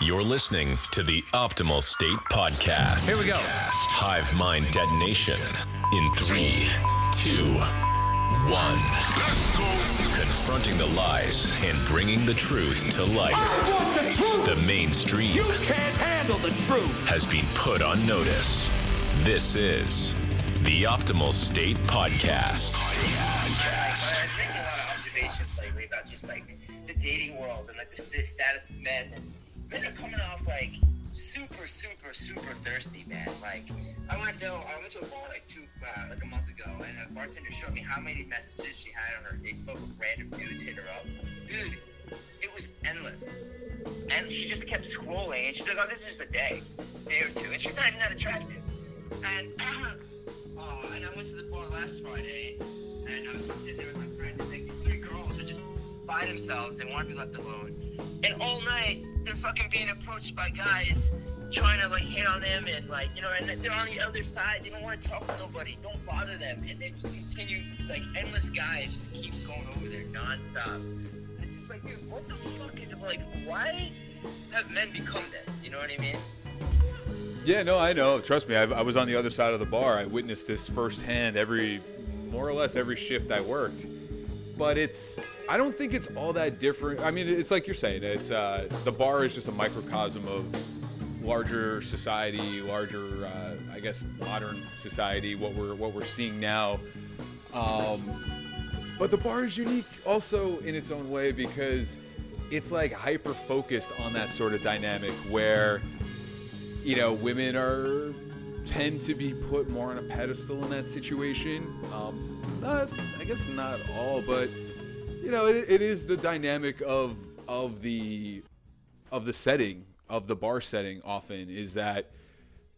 You're listening to the Optimal State Podcast. Here we go. Hive Mind Detonation in three, two, one. Confronting the lies and bringing the truth to light. The mainstream You can't handle the truth. has been put on notice. This is the Optimal State Podcast. I've been making a lot of observations lately about just like the dating world and like the, status of men. And men are coming off like super, super, super thirsty, man. Like I went to I went to a bar like two uh, like a month ago, and a bartender showed me how many messages she had on her Facebook with random dudes hitting her up. Dude, it was endless. And she just kept scrolling, and she's like, "Oh, this is just a day, day or two. and she's not even that attractive." And uh, and I went to the bar last Friday, and I was sitting there with my friend, and like these three girls by themselves. They want to be left alone. And all night, they're fucking being approached by guys trying to like hit on them, and like you know, and they're on the other side. They don't want to talk to nobody. Don't bother them, and they just continue like endless guys just keep going over there nonstop. And it's just like, dude, what the fuck? Is, like, why have men become this? You know what I mean? Yeah, no, I know. Trust me, I, I was on the other side of the bar. I witnessed this firsthand every, more or less, every shift I worked. But it's, I don't think it's all that different. I mean, it's like you're saying. It's uh, the bar is just a microcosm of larger society, larger, uh, I guess, modern society. What we're what we're seeing now. Um, but the bar is unique also in its own way because it's like hyper focused on that sort of dynamic where you know, women are tend to be put more on a pedestal in that situation. Um, not, I guess, not all, but you know, it, it is the dynamic of of the of the setting of the bar setting. Often is that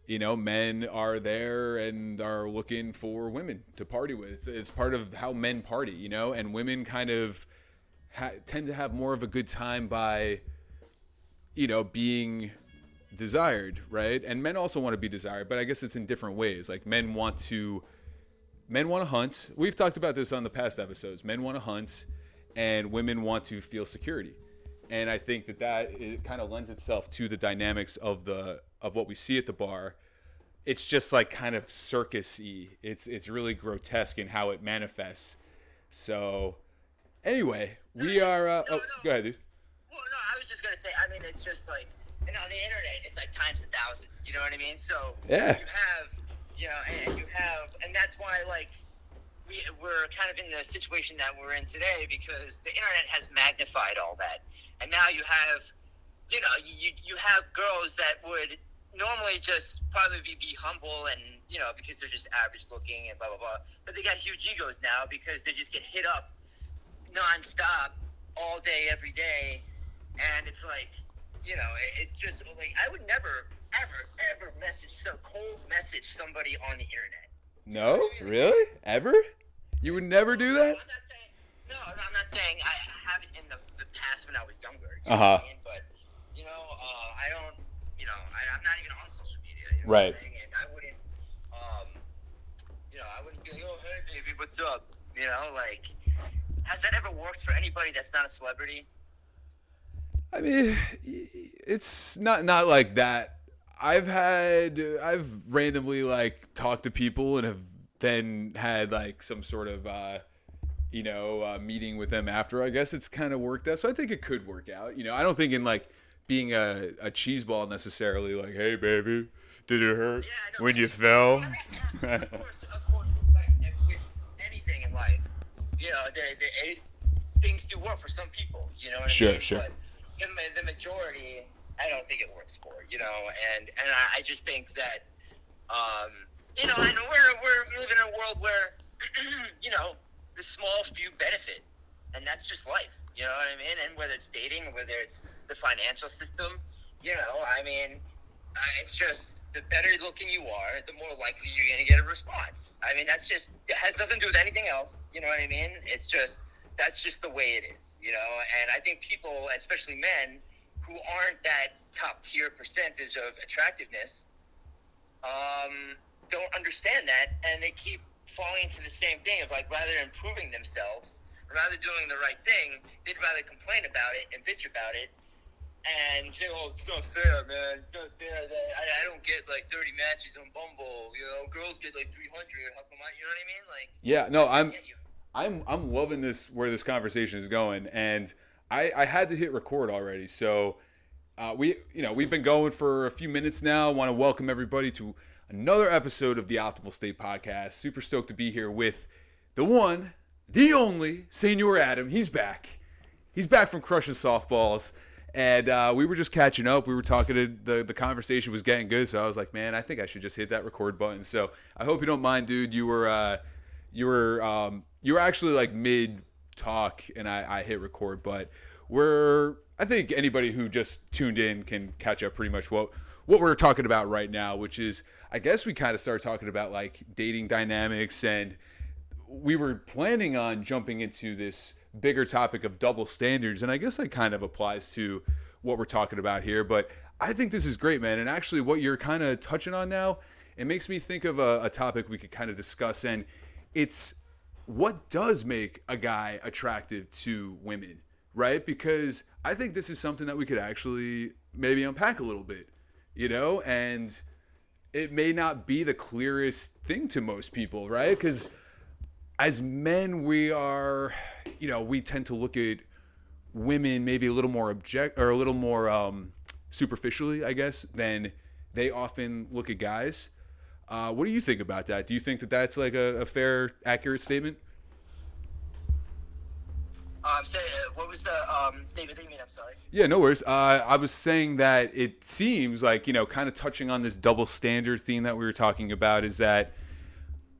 you know men are there and are looking for women to party with. It's part of how men party, you know, and women kind of ha- tend to have more of a good time by you know being desired, right? And men also want to be desired, but I guess it's in different ways. Like men want to men want to hunt. We've talked about this on the past episodes. Men want to hunt and women want to feel security. And I think that that it kind of lends itself to the dynamics of the of what we see at the bar. It's just like kind of circusy. It's it's really grotesque in how it manifests. So anyway, we are uh, No, oh, no. go ahead, dude. Well, no, I was just gonna say. I mean, it's just like, and on the internet, it's like times a thousand. You know what I mean? So Yeah. you have, you know, and, and you have, and that's why like we we're kind of in the situation that we're in today because the internet has magnified all that, and now you have, you know, you you have girls that would normally just probably be, be humble and you know because they're just average looking and blah blah blah, but they got huge egos now because they just get hit up nonstop all day, every day, and it's like, you know, it, it's just like I would never, ever, ever message so cold message somebody on the internet. No, really? Ever? You would never do that? I'm not saying no, I'm not saying I haven't in the, the past when I was younger. You Uh-huh. I mean? But you know, uh, I don't, you know, I, I'm not even on social media. You know Right. What I'm saying? And I wouldn't, um, you know, I wouldn't be like, oh hey baby, what's up? You know, like, has that ever worked for anybody that's not a celebrity? I mean, it's not not like that. I've had I've randomly like talked to people and have then had like some sort of uh, you know uh, meeting with them after. I guess it's kind of worked out. So I think it could work out. You know, I don't think in like being a a cheese ball necessarily. Like, hey baby, did it hurt Yeah, know. when you fell? of course, of course, like with anything in life, you know, the, the, things do work for some people. You know Sure, I mean? sure. The majority, I don't think it works for. You know, and and I, I just think that, um, you know, and we're we're living in a world where, you know, the small few benefit, and that's just life. You know what I mean? And whether it's dating, whether it's the financial system, you know, I mean, it's just the better looking you are, the more likely you're going to get a response. I mean, that's just it has nothing to do with anything else. You know what I mean? It's just that's just the way it is. You know, and I think people, especially men, who aren't that top tier percentage of attractiveness, um, don't understand that, and they keep falling into the same thing of like rather improving themselves, rather doing the right thing, they'd rather complain about it and bitch about it and say, "Oh, it's not fair, man. It's not fair that I, I don't get like 30 matches on Bumble. You know, girls get like 300. How come I? You know what I mean? Like, yeah, no, I'm, I'm, I'm loving this where this conversation is going, and I, I had to hit record already, so. Uh, we, you know, we've been going for a few minutes now. I want to welcome everybody to another episode of the Optimal State Podcast. Super stoked to be here with the one, the only, Senor Adam. He's back. He's back from crushing softballs and uh, we were just catching up. We were talking. To, the the conversation was getting good, so I was like, man, I think I should just hit that record button. So I hope you don't mind, dude. You were uh, you were um, you were actually like mid talk, and I, I hit record, but we're I think anybody who just tuned in can catch up pretty much what what we're talking about right now, which is I guess we kind of started talking about like dating dynamics and we were planning on jumping into this bigger topic of double standards. And I guess that kind of applies to what we're talking about here. But I think this is great, man. And actually, what you're kind of touching on now, it makes me think of a, a topic we could kind of discuss. And it's what does make a guy attractive to women, right? Because I think this is something that we could actually maybe unpack a little bit, you know? And it may not be the clearest thing to most people, right? Because as men, we are, you know, we tend to look at women maybe a little more object or a little more um, superficially, I guess, than they often look at guys. Uh, what do you think about that? Do you think that that's like a, a fair, accurate statement? Um, say, uh, what was the um, statement that you mean? I'm sorry. Yeah, no worries. Uh, I was saying that it seems like, you know, kind of touching on this double standard theme that we were talking about is that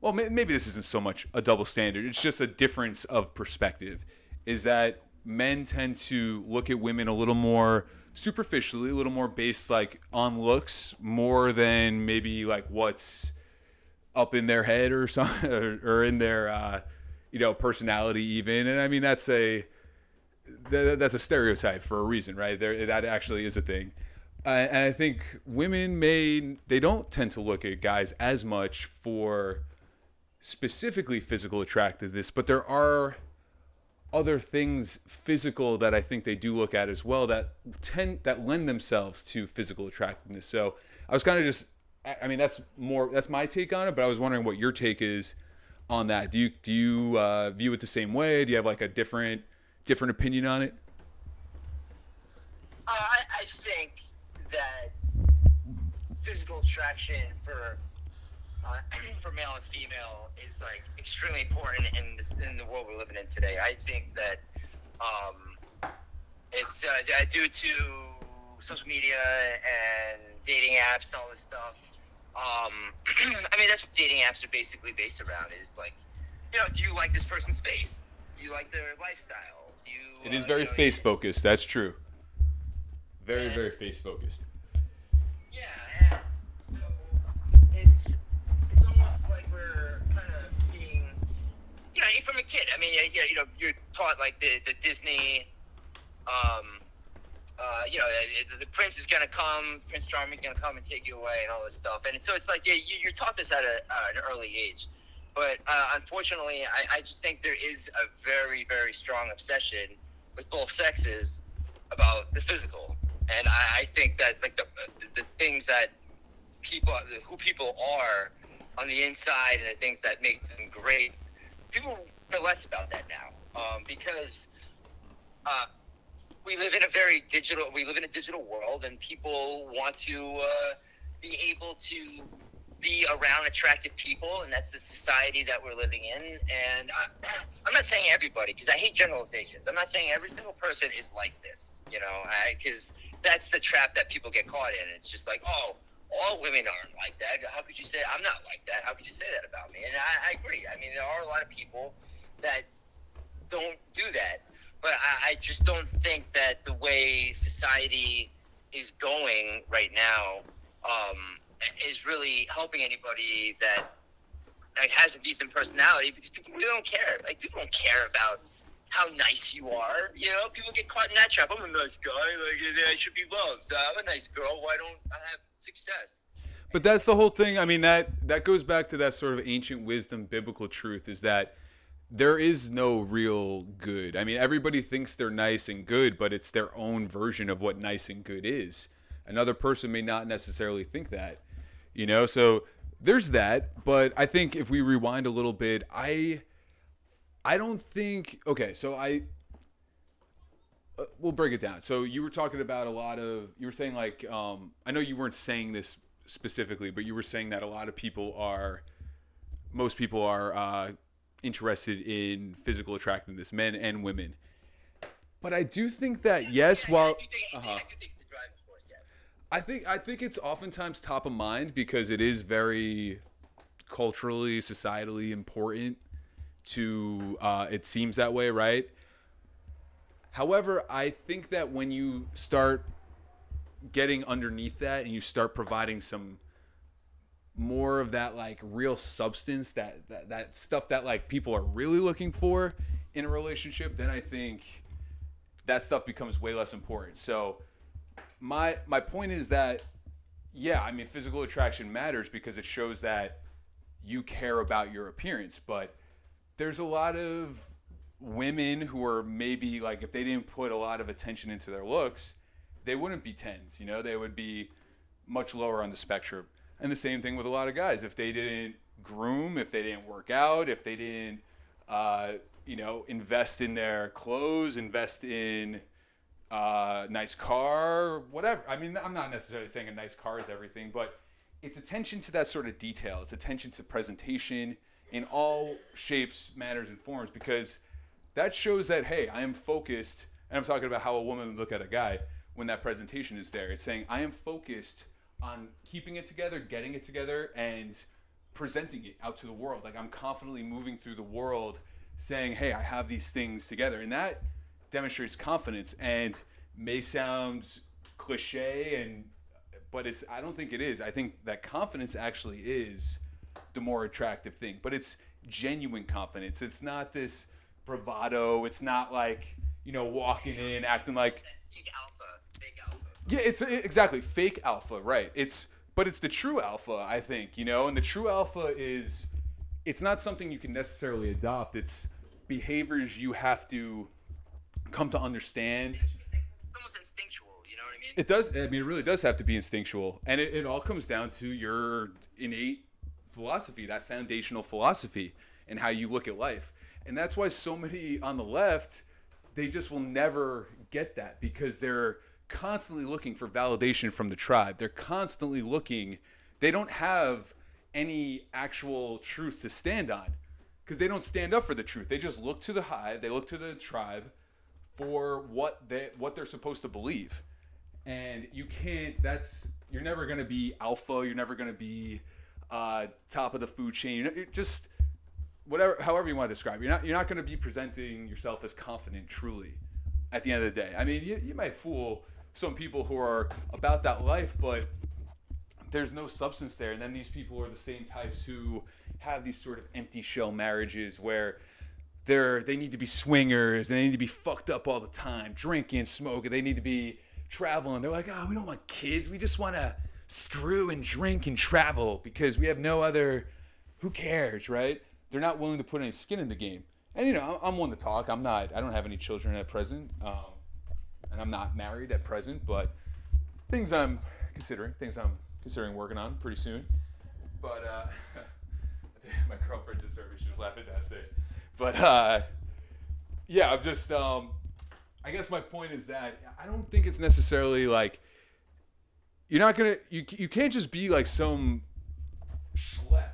well, maybe this isn't so much a double standard. It's just a difference of perspective. Is that men tend to look at women a little more superficially, a little more based like on looks, more than maybe like what's up in their head or something, or, or in their uh, you know personality even. And I mean that's a that's a stereotype for a reason, right? There that actually is a thing. Uh, and I think women may they don't tend to look at guys as much for specifically physical attractiveness, but there are other things physical that I think they do look at as well that tend that lend themselves to physical attractiveness. So I was kind of just I mean that's more that's my take on it, but I was wondering what your take is on that. Do you do you uh, view it the same way? Do you have like a different different opinion on it? Uh, I, I think that physical attraction for uh, for male and female is like extremely important in this, in the world we're living in today. I think that um, it's uh, due to social media and dating apps and all this stuff. Um, I mean, that's what dating apps are basically based around. Is like, you know, do you like this person's face? Do you like their lifestyle? Do you? It is uh, very you know, face focused. That's true. Very, and, very face focused. Yeah, from a kid. I mean, you, you know, you're taught like the the Disney, um, uh, you know, the, the prince is gonna come, Prince Charming's gonna come and take you away, and all this stuff. And so it's like yeah, you, you're taught this at a, uh, an early age. But uh, unfortunately, I, I just think there is a very, very strong obsession with both sexes about the physical, and I, I think that like the, the the things that people, who people are on the inside, and the things that make them great people know less about that now um, because uh, we live in a very digital. We live in a digital world, and people want to uh, be able to be around attractive people, and that's the society that we're living in. And I, I'm not saying everybody, because I hate generalizations. I'm not saying every single person is like this, you know, because that's the trap that people get caught in. It's just like, oh, all women aren't like that. How could you say I'm not like that? How could you say that about me? And I, I agree. I mean, there are a lot of people that don't do that, but I, I just don't think that the way society is going right now um, is really helping anybody that like, has a decent personality because people really don't care. Like people don't care about how nice you are. You know, people get caught in that trap. I'm a nice guy. Like I should be loved. I'm a nice girl. Why don't I have success. But that's the whole thing. I mean that that goes back to that sort of ancient wisdom, biblical truth is that there is no real good. I mean, everybody thinks they're nice and good, but it's their own version of what nice and good is. Another person may not necessarily think that, you know? So there's that, but I think if we rewind a little bit, I I don't think okay, so I uh, we'll break it down. So you were talking about a lot of you were saying like um I know you weren't saying this specifically, but you were saying that a lot of people are most people are uh interested in physical attractiveness, men and women. But I do think that yes, Yeah, while I do think, I, uh-huh. think, I do think it's a driving force, yes. I think I think it's oftentimes top of mind because it is very culturally, societally important to. Uh, it seems that way, right? However, I think that when you start getting underneath that and you start providing some more of that like real substance that, that that stuff that like people are really looking for in a relationship then i think that stuff becomes way less important. So my my point is that yeah i mean physical attraction matters because it shows that you care about your appearance but there's a lot of women who are maybe like if they didn't put a lot of attention into their looks they wouldn't be 10s you know they would be much lower on the spectrum and the same thing with a lot of guys if they didn't groom if they didn't work out if they didn't uh, you know invest in their clothes invest in uh, nice car, whatever. I mean, I'm not necessarily saying a nice car is everything, but it's attention to that sort of detail. It's attention to presentation in all shapes, manners, and forms because that shows that, hey, I am focused. And I'm talking about how a woman would look at a guy when that presentation is there. It's saying, I am focused on keeping it together, getting it together, and presenting it out to the world. Like I'm confidently moving through the world saying, hey, I have these things together. And that demonstrates confidence and may sound cliche and but it's I don't think it is. I think that confidence actually is the more attractive thing. But it's genuine confidence. It's not this bravado. It's not like, you know, walking in acting like Big alpha, big alpha. yeah, it's exactly fake alpha, right? It's but it's the true alpha, I think, you know, and the true alpha is it's not something you can necessarily adopt. It's behaviors you have to come to understand. It's almost instinctual, you know what I mean? It does. I mean, it really does have to be instinctual, and it, it all comes down to your innate philosophy, that foundational philosophy, and how you look at life. And that's why so many on the left, they just will never get that because they're constantly looking for validation from the tribe. They're constantly looking. They don't have any actual truth to stand on because they don't stand up for the truth. They just look to the hive. They look to the tribe for what they what they're supposed to believe and you can't that's you're never going to be alpha you're never going to be uh, top of the food chain you're just whatever however you want to describe you're not you're not going to be presenting yourself as confident truly at the end of the day i mean you, you might fool some people who are about that life but there's no substance there. And then these people are the same types who have these sort of empty shell marriages where they're they need to be swingers and they need to be fucked up all the time, drinking, smoking. They need to be traveling. They're like, oh, we don't want kids. We just want to screw and drink and travel because we have no other. Who cares, right? They're not willing to put any skin in the game. And you know, I'm one to talk. I'm not. I don't have any children at present, um, and I'm not married at present. But things I'm considering, things I'm considering working on pretty soon. But uh, my girlfriend just heard me; she was laughing downstairs. But uh, yeah, I'm just. Um, I guess my point is that I don't think it's necessarily like you're not gonna you you can't just be like some schlep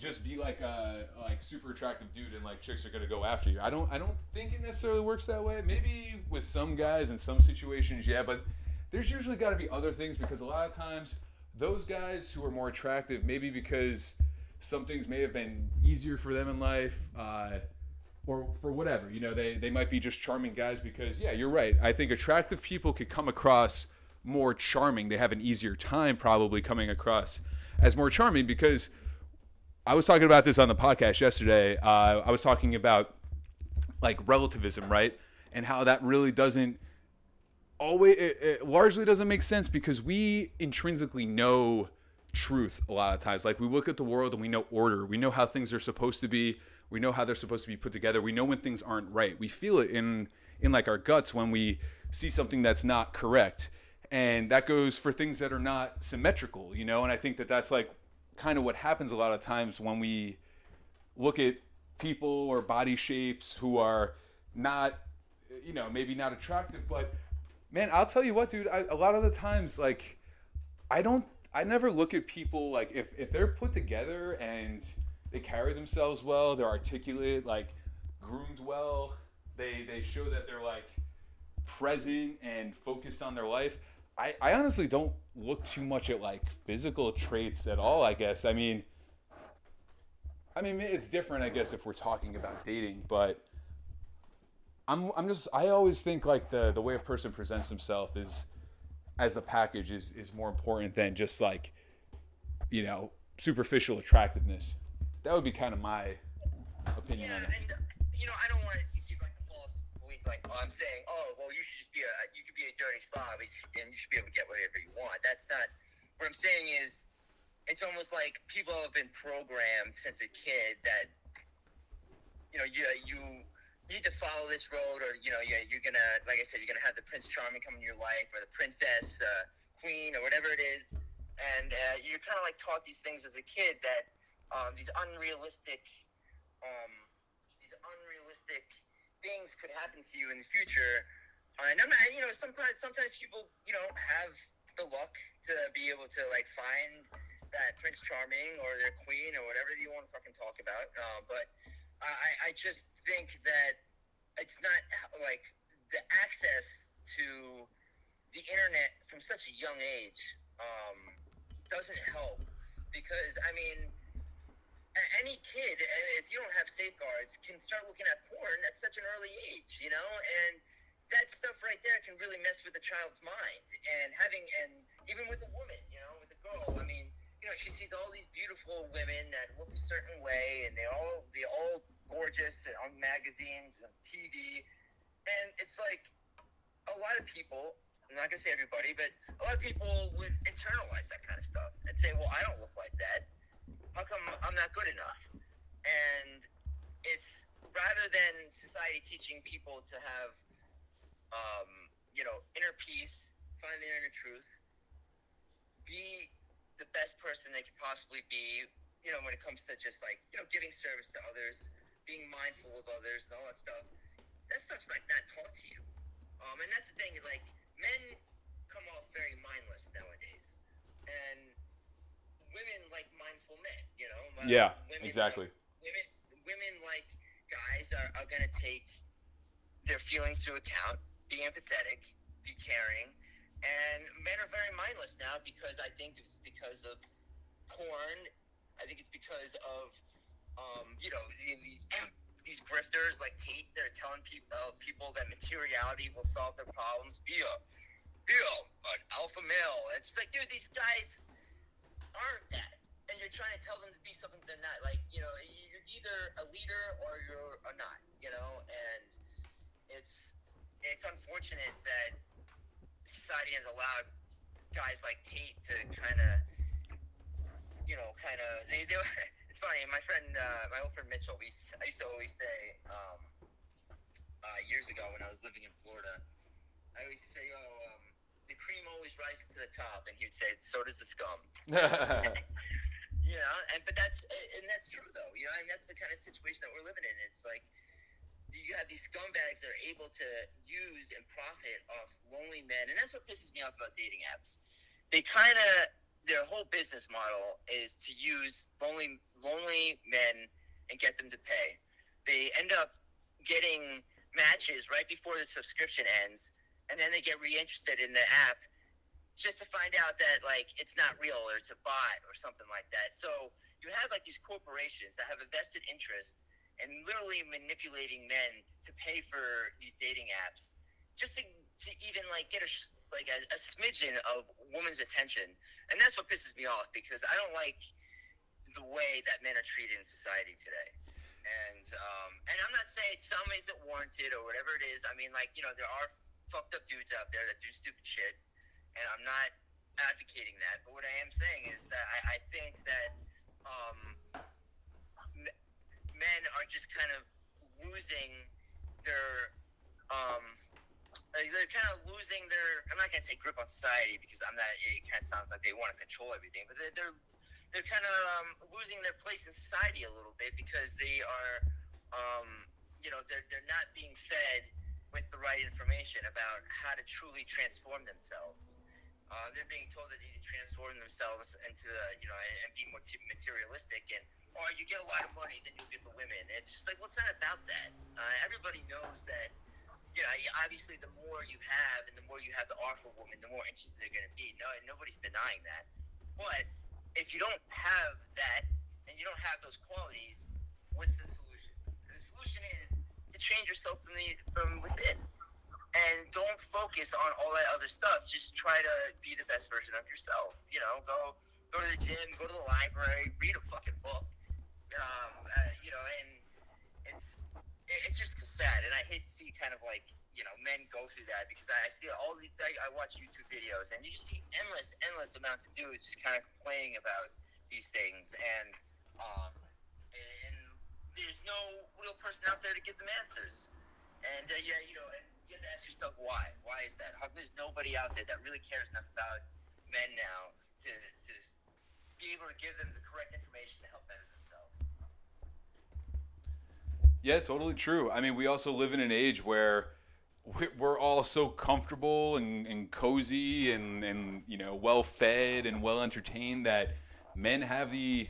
just be like a like super attractive dude and like chicks are gonna go after you. I don't I don't think it necessarily works that way. Maybe with some guys in some situations, yeah, but there's usually got to be other things because a lot of times those guys who are more attractive, maybe because some things may have been easier for them in life. Uh, or for whatever you know they they might be just charming guys because yeah you're right i think attractive people could come across more charming they have an easier time probably coming across as more charming because i was talking about this on the podcast yesterday uh, i was talking about like relativism right and how that really doesn't always it, it largely doesn't make sense because we intrinsically know truth a lot of times like we look at the world and we know order we know how things are supposed to be We know how they're supposed to be put together. We know when things aren't right. We feel it in in like our guts when we see something that's not correct. And that goes for things that are not symmetrical, you know? And I think that that's like kind of what happens a lot of times when we look at people or body shapes who are not you know maybe not attractive but man i'll tell you what dude I, a lot of the times like i don't i never look at people like if, if they're put together and they carry themselves well they're articulate like groomed well they they show that they're like present and focused on their life i i honestly don't look too much at like physical traits at all i guess i mean I mean, it's different, I guess, if we're talking about dating, but I'm, I'm just, I always think like the, the way a person presents himself is, as a package, is, is more important than just like, you know, superficial attractiveness. That would be kind of my opinion yeah, on it. and you know, I don't want to give like the false belief, like I'm saying, oh, well, you should just be a, you could be a dirty slob, and you should be able to get whatever you want. That's not. What I'm saying is, it's almost like people have been programmed since a kid that you know you you need to follow this road or you know you're, you're gonna like i said you're gonna have the prince charming come in your life or the princess uh, queen or whatever it is and uh, you're kind of like taught these things as a kid that um, these unrealistic um, these unrealistic things could happen to you in the future and I'm not, you know sometimes sometimes people you know have the luck to be able to like find that Prince Charming or their queen or whatever you want to fucking talk about. Uh, but I, I just think that it's not like the access to the internet from such a young age um, doesn't help because I mean any kid uh, if you don't have safeguards can start looking at porn at such an early age you know and that stuff right there can really mess with a child's mind and having and even with a woman you know with a girl I mean you know, she sees all these beautiful women that look a certain way, and they all they all gorgeous on magazines and TV, and it's like a lot of people. I'm not gonna say everybody, but a lot of people would internalize that kind of stuff and say, "Well, I don't look like that. How come I'm not good enough?" And it's rather than society teaching people to have, um, you know, inner peace, find their inner truth, be the best person they could possibly be, you know, when it comes to just like, you know, giving service to others, being mindful of others and all that stuff. That stuff's like not taught to you. Um, and that's the thing, like, men come off very mindless nowadays. And women like mindful men, you know? Yeah, women exactly. Like, women, women like guys are, are going to take their feelings to account, be empathetic, be caring, and men are very mindless now because I think it's because of porn. I think it's because of, um, you know, these, these grifters like Tate. They're telling people uh, people that materiality will solve their problems. Be a, be a, an alpha male. It's just like, dude, these guys aren't that. And you're trying to tell them to be something they're not. Like, you know, you're either a leader or you're a not. You know, and it's it's unfortunate that society has allowed guys like Tate to kind of, you know, kind of. They, they, it's funny. My friend, uh, my old friend Mitchell, we I used to always say um, uh, years ago when I was living in Florida, I always say, "Oh, um, the cream always rises to the top," and he would say, "So does the scum." you know, and but that's and that's true though. You know, and that's the kind of situation that we're living in. It's like you have these scumbags that are able to use and profit off lonely men, and that's what pisses me off about dating apps. They kind of their whole business model is to use lonely lonely men and get them to pay. They end up getting matches right before the subscription ends, and then they get reinterested in the app just to find out that like it's not real or it's a bot or something like that. So you have like these corporations that have a vested interest and literally manipulating men to pay for these dating apps just to, to even like get a like a, a smidgen of woman's attention. And that's what pisses me off because i don't like the way that men are treated in society today. And um, and i'm not saying some isn't warranted or whatever it is. I mean like you know there are fucked up dudes out there that do stupid shit and i'm not advocating that but what i am saying is that i, I think that um, men are just kind of losing their um they're kind of losing their I'm not gonna say grip on society because I'm not it kind of sounds like they want to control everything but they're they're, they're kind of um, losing their place in society a little bit because they are um, you know they're they're not being fed with the right information about how to truly transform themselves. Uh, they're being told that they need to transform themselves into, uh, you know, and, and be more materialistic and or you get a lot of money, then you'll get the women. It's just like, well, not about that. Uh, everybody knows that, you know, obviously the more you have and the more you have to offer women, the more interested they're going to be. No, nobody's denying that. But if you don't have that and you don't have those qualities, what's the solution? The solution is change yourself from the from within. And don't focus on all that other stuff. Just try to be the best version of yourself. You know, go go to the gym, go to the library, read a fucking book um, uh, you know, and it's it's just sad, and I hate to see kind of like you know men go through that because I see all these. I, I watch YouTube videos, and you just see endless, endless amounts of dudes just kind of complaining about these things, and um, there's no real person out there to give them answers. And uh, yeah, you know, and you have to ask yourself why. Why is that? How there's nobody out there that really cares enough about men now to to be able to give them the correct information to help better themselves? Yeah, totally true. I mean, we also live in an age where we're all so comfortable and, and cozy and, and you know well fed and well entertained that men have the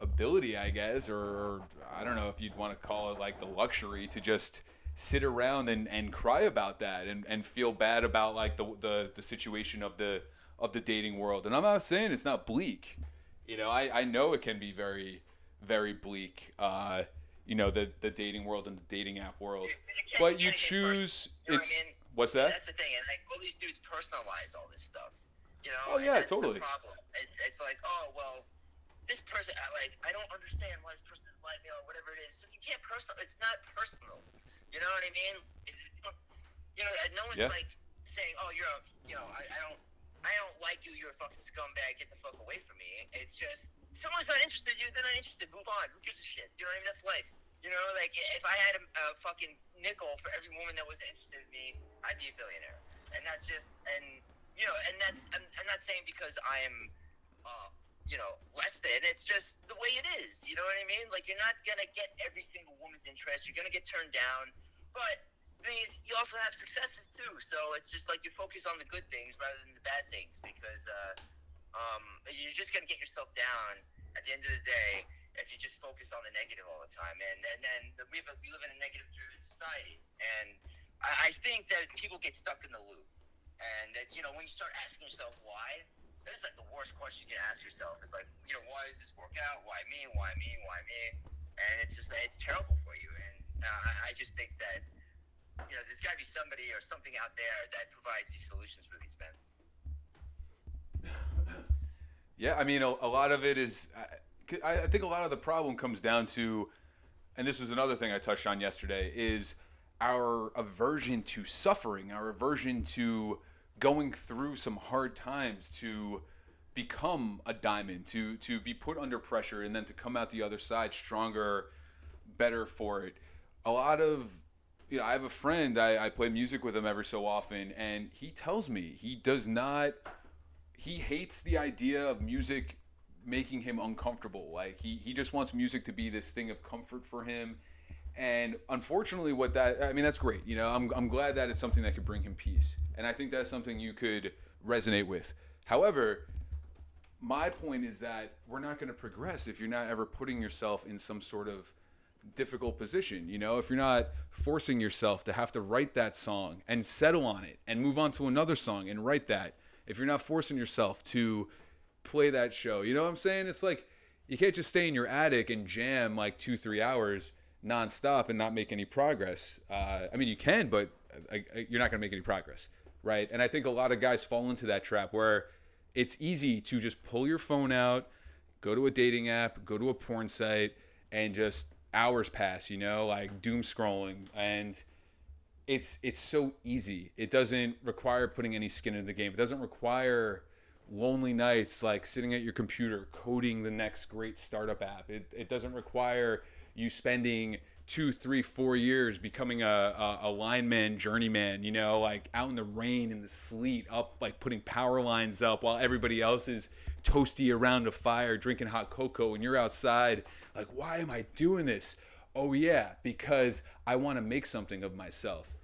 ability, I guess, or I don't know if you'd want to call it like the luxury to just sit around and, and cry about that and, and feel bad about like the, the, the situation of the of the dating world. And I'm not saying it's not bleak. You know, I, I know it can be very, very bleak. Uh, you know the the dating world and the dating app world. But you choose you know it's I mean? what's that? That's the thing, and like all these dudes personalize all this stuff. You know? Oh yeah, totally. problem. It's, it's like oh well, this person like I don't understand why this person is like me or whatever it is. So you can't personal. It's not personal. You know what I mean? You know, no one's yeah. like saying oh you're a you know I, I don't I don't like you. You're a fucking scumbag. Get the fuck away from me. It's just someone's not interested in you. They're not interested. Move on. Who gives a shit? You know what I mean? That's life. You know, like if I had a, a fucking nickel for every woman that was interested in me, I'd be a billionaire. And that's just, and you know, and that's, I'm, I'm not saying because I am, uh, you know, less than. It's just the way it is. You know what I mean? Like you're not gonna get every single woman's interest. You're gonna get turned down, but things you also have successes too. So it's just like you focus on the good things rather than the bad things because uh, um, you're just gonna get yourself down at the end of the day if you just focus on the negative all the time. And and then we we live in a negative driven society, and I, I think that people get stuck in the loop. And that, you know, when you start asking yourself why, that's like the worst question you can ask yourself. Is like, you know, why does this work out? Why me? Why me? Why me? And it's just it's terrible for you. And uh, I, I just think that you know there's got to be somebody or something out there that provides these solutions for these men. Yeah, I mean, a, a lot of it is. Uh, I think a lot of the problem comes down to, and this was another thing I touched on yesterday, is our aversion to suffering, our aversion to going through some hard times, to become a diamond, to to be put under pressure, and then to come out the other side stronger, better for it. A lot of you know, I have a friend. I, I play music with him every so often, and he tells me he does not. He hates the idea of music making him uncomfortable. Like he he just wants music to be this thing of comfort for him. And unfortunately, what that I mean, that's great. You know, I'm I'm glad that it's something that could bring him peace, and I think that's something you could resonate with. However, my point is that we're not going to progress if you're not ever putting yourself in some sort of difficult position. You know, if you're not forcing yourself to have to write that song and settle on it and move on to another song and write that, if you're not forcing yourself to play that show. You know what I'm saying? It's like you can't just stay in your attic and jam like two, three hours nonstop and not make any progress. Uh, I mean, you can, but uh, you're not going to make any progress, right? And I think a lot of guys fall into that trap where it's easy to just pull your phone out, go to a dating app, go to a porn site, and just hours pass. You know, like doom scrolling and it's it's so easy. It doesn't require putting any skin in the game. It doesn't require lonely nights like sitting at your computer coding the next great startup app. It, it doesn't require you spending two, three, four years becoming a, a, a lineman, journeyman, you know, like out in the rain and the sleet, up like putting power lines up while everybody else is toasty around a fire drinking hot cocoa and you're outside like, why am I doing this? Oh, yeah, because I want to make something of myself.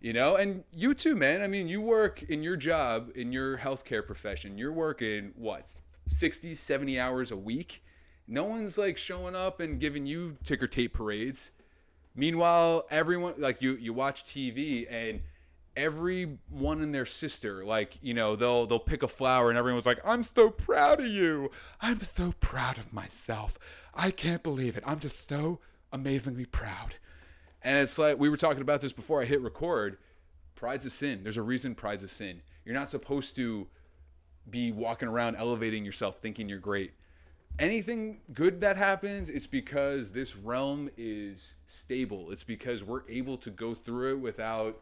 You know, and you too, man. I mean, you work in your job, in your healthcare profession, you're working what, 60, 70 hours a week? No one's like showing up and giving you ticker tape parades. Meanwhile, everyone like you you watch TV and everyone and their sister like you know they'll they'll pick a flower and everyone's like i'm so proud of you. I'm so proud of myself. I can't believe it. I'm just so amazingly proud. And it's like we were talking about this before i hit record. Pride's a sin. There's a reason pride's a sin. You're not supposed to be walking around elevating yourself thinking you're great anything good that happens, it's because this realm is stable. It's because we're able to go through it without,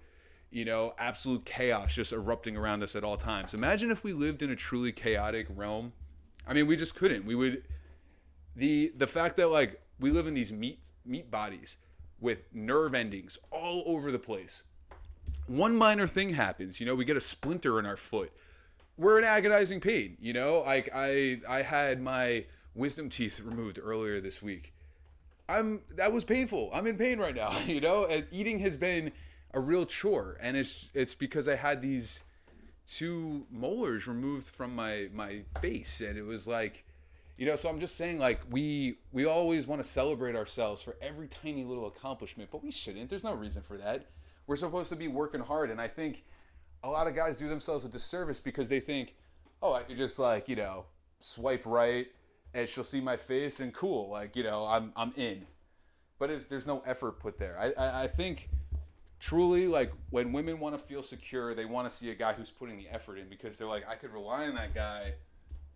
you know, absolute chaos just erupting around us at all times. Imagine if we lived in a truly chaotic realm. I mean, we just couldn't. We would the the fact that like we live in these meat meat bodies with nerve endings all over the place. One minor thing happens, you know, we get a splinter in our foot. We're in agonizing pain, you know? Like I I had my wisdom teeth removed earlier this week. I'm that was painful. I'm in pain right now, you know? And eating has been a real chore and it's it's because I had these two molars removed from my my face and it was like you know so i'm just saying like we we always want to celebrate ourselves for every tiny little accomplishment but we shouldn't there's no reason for that we're supposed to be working hard and i think a lot of guys do themselves a disservice because they think oh i could just like you know swipe right and she'll see my face and cool, like you know, I'm I'm in. But there's no effort put there. I, I, I think truly like when women want to feel secure, they want to see a guy who's putting the effort in because they're like, I could rely on that guy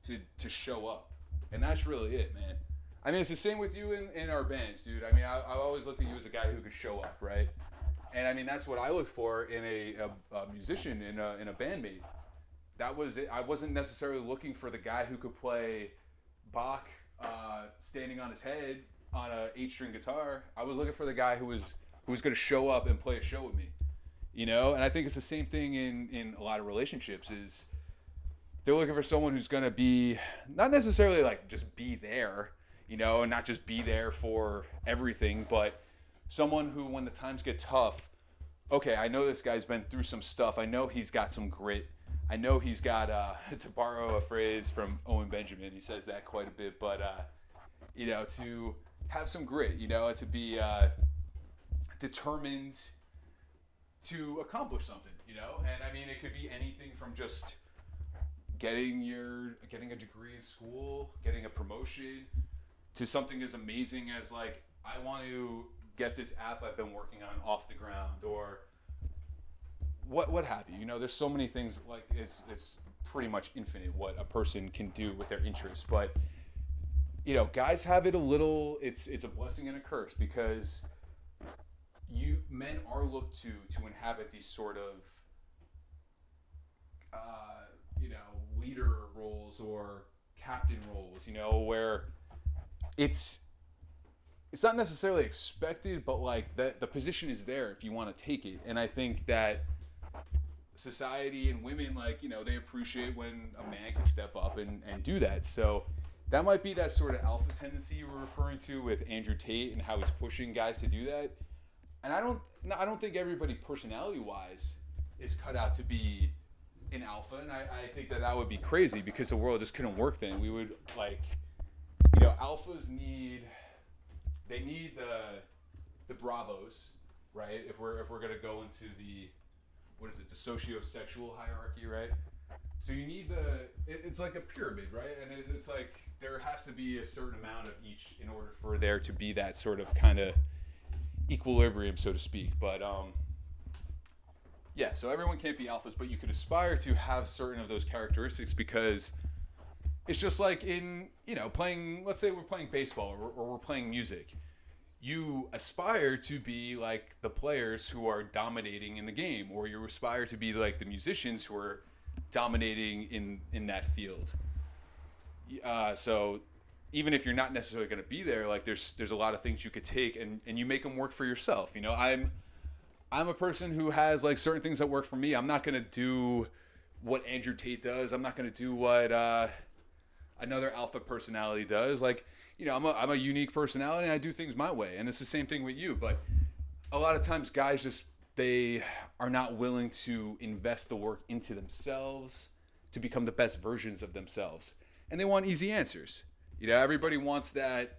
to to show up, and that's really it, man. I mean, it's the same with you in, in our bands, dude. I mean, I, I always looked at you as a guy who could show up, right? And I mean, that's what I looked for in a, a, a musician, in a, in a bandmate. That was it. I wasn't necessarily looking for the guy who could play Bach uh, standing on his head on a eight string guitar. I was looking for the guy who was who was going to show up and play a show with me. You know, and I think it's the same thing in in a lot of relationships is they're looking for someone who's going to be not necessarily like just be there, you know, and not just be there for everything, but someone who when the times get tough, okay, I know this guy's been through some stuff. I know he's got some grit I know he's got, uh, to borrow a phrase from Owen Benjamin, he says that quite a bit, but, uh, you know, to have some grit, you know, to be uh, determined to accomplish something, you know? And I mean, it could be anything from just getting your getting a degree in school, getting a promotion, to something as amazing as like I want to get this app I've been working on off the ground or what what have you. You know, there's so many things like it's it's pretty much infinite what a person can do with their interests. But you know, guys have it a little. It's it's a blessing and a curse because you men are looked to to inhabit these sort of uh, you know leader roles or captain roles. You know where it's it's not necessarily expected, but like the the position is there if you want to take it. And I think that society and women like you know they appreciate when a man can step up and, and do that. So that might be that sort of alpha tendency you were referring to with andrew tate and how he's pushing guys to do that. And i don't i don't think everybody personality wise is cut out to be an alpha and I, I think that that would be crazy because the world just couldn't work then. We would like you know alphas need they need the the bravos right? If we're if we're going to go into the what is it, the socio-sexual hierarchy, right? So you need the, it, it's like a pyramid, right? And it, it's like there has to be a certain amount of each in order for there to be that sort of kind of equilibrium, so to speak. But um, yeah, so everyone can't be alphas, but you could aspire to have certain of those characteristics because it's just like in you know playing. Let's say we're playing baseball or, or we're playing music you aspire to be like the players who are dominating in the game, or you aspire to be like the musicians who are dominating in in that field. Uh, so even if you're not necessarily going to be there, like there's there's a lot of things you could take and and you make them work for yourself. You know, I'm I'm a person who has like certain things that work for me. I'm not going to do what Andrew Tate does. I'm not going to do what uh, another alpha personality does. Like, you know, I'm a, I'm a unique personality and I do things my way. And it's the same thing with you. But a lot of times guys just, they are not willing to invest the work into themselves to become the best versions of themselves. And they want easy answers. You know, everybody wants that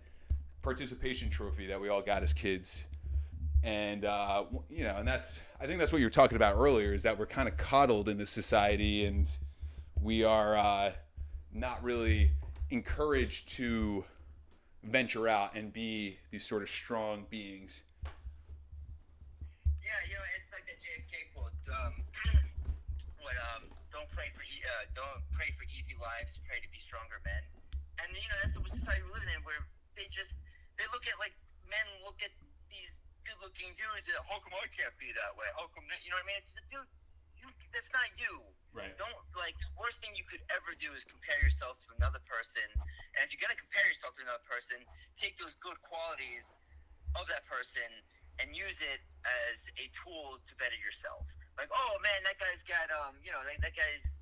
participation trophy that we all got as kids. And uh, you know, and that's I think that's what you were talking about earlier is that we're kind of coddled in this society, and we are uh, not really encouraged to venture out and be these sort of strong beings. Yeah, you know, it's like the JFK quote. Um, what um, don't pray for e- uh, don't pray for easy lives, pray to be stronger men. And you know, that's the society we're living in, where they just they look at like men look at these good-looking dudes. And, How come I can't be that way? How come you know what I mean? It's just, dude, you, that's not you. Right. Don't like the worst thing you could ever do is compare yourself to another person. And if you're gonna compare yourself to another person, take those good qualities of that person and use it as a tool to better yourself. Like, oh man, that guy's got um, you know, that, that guy's,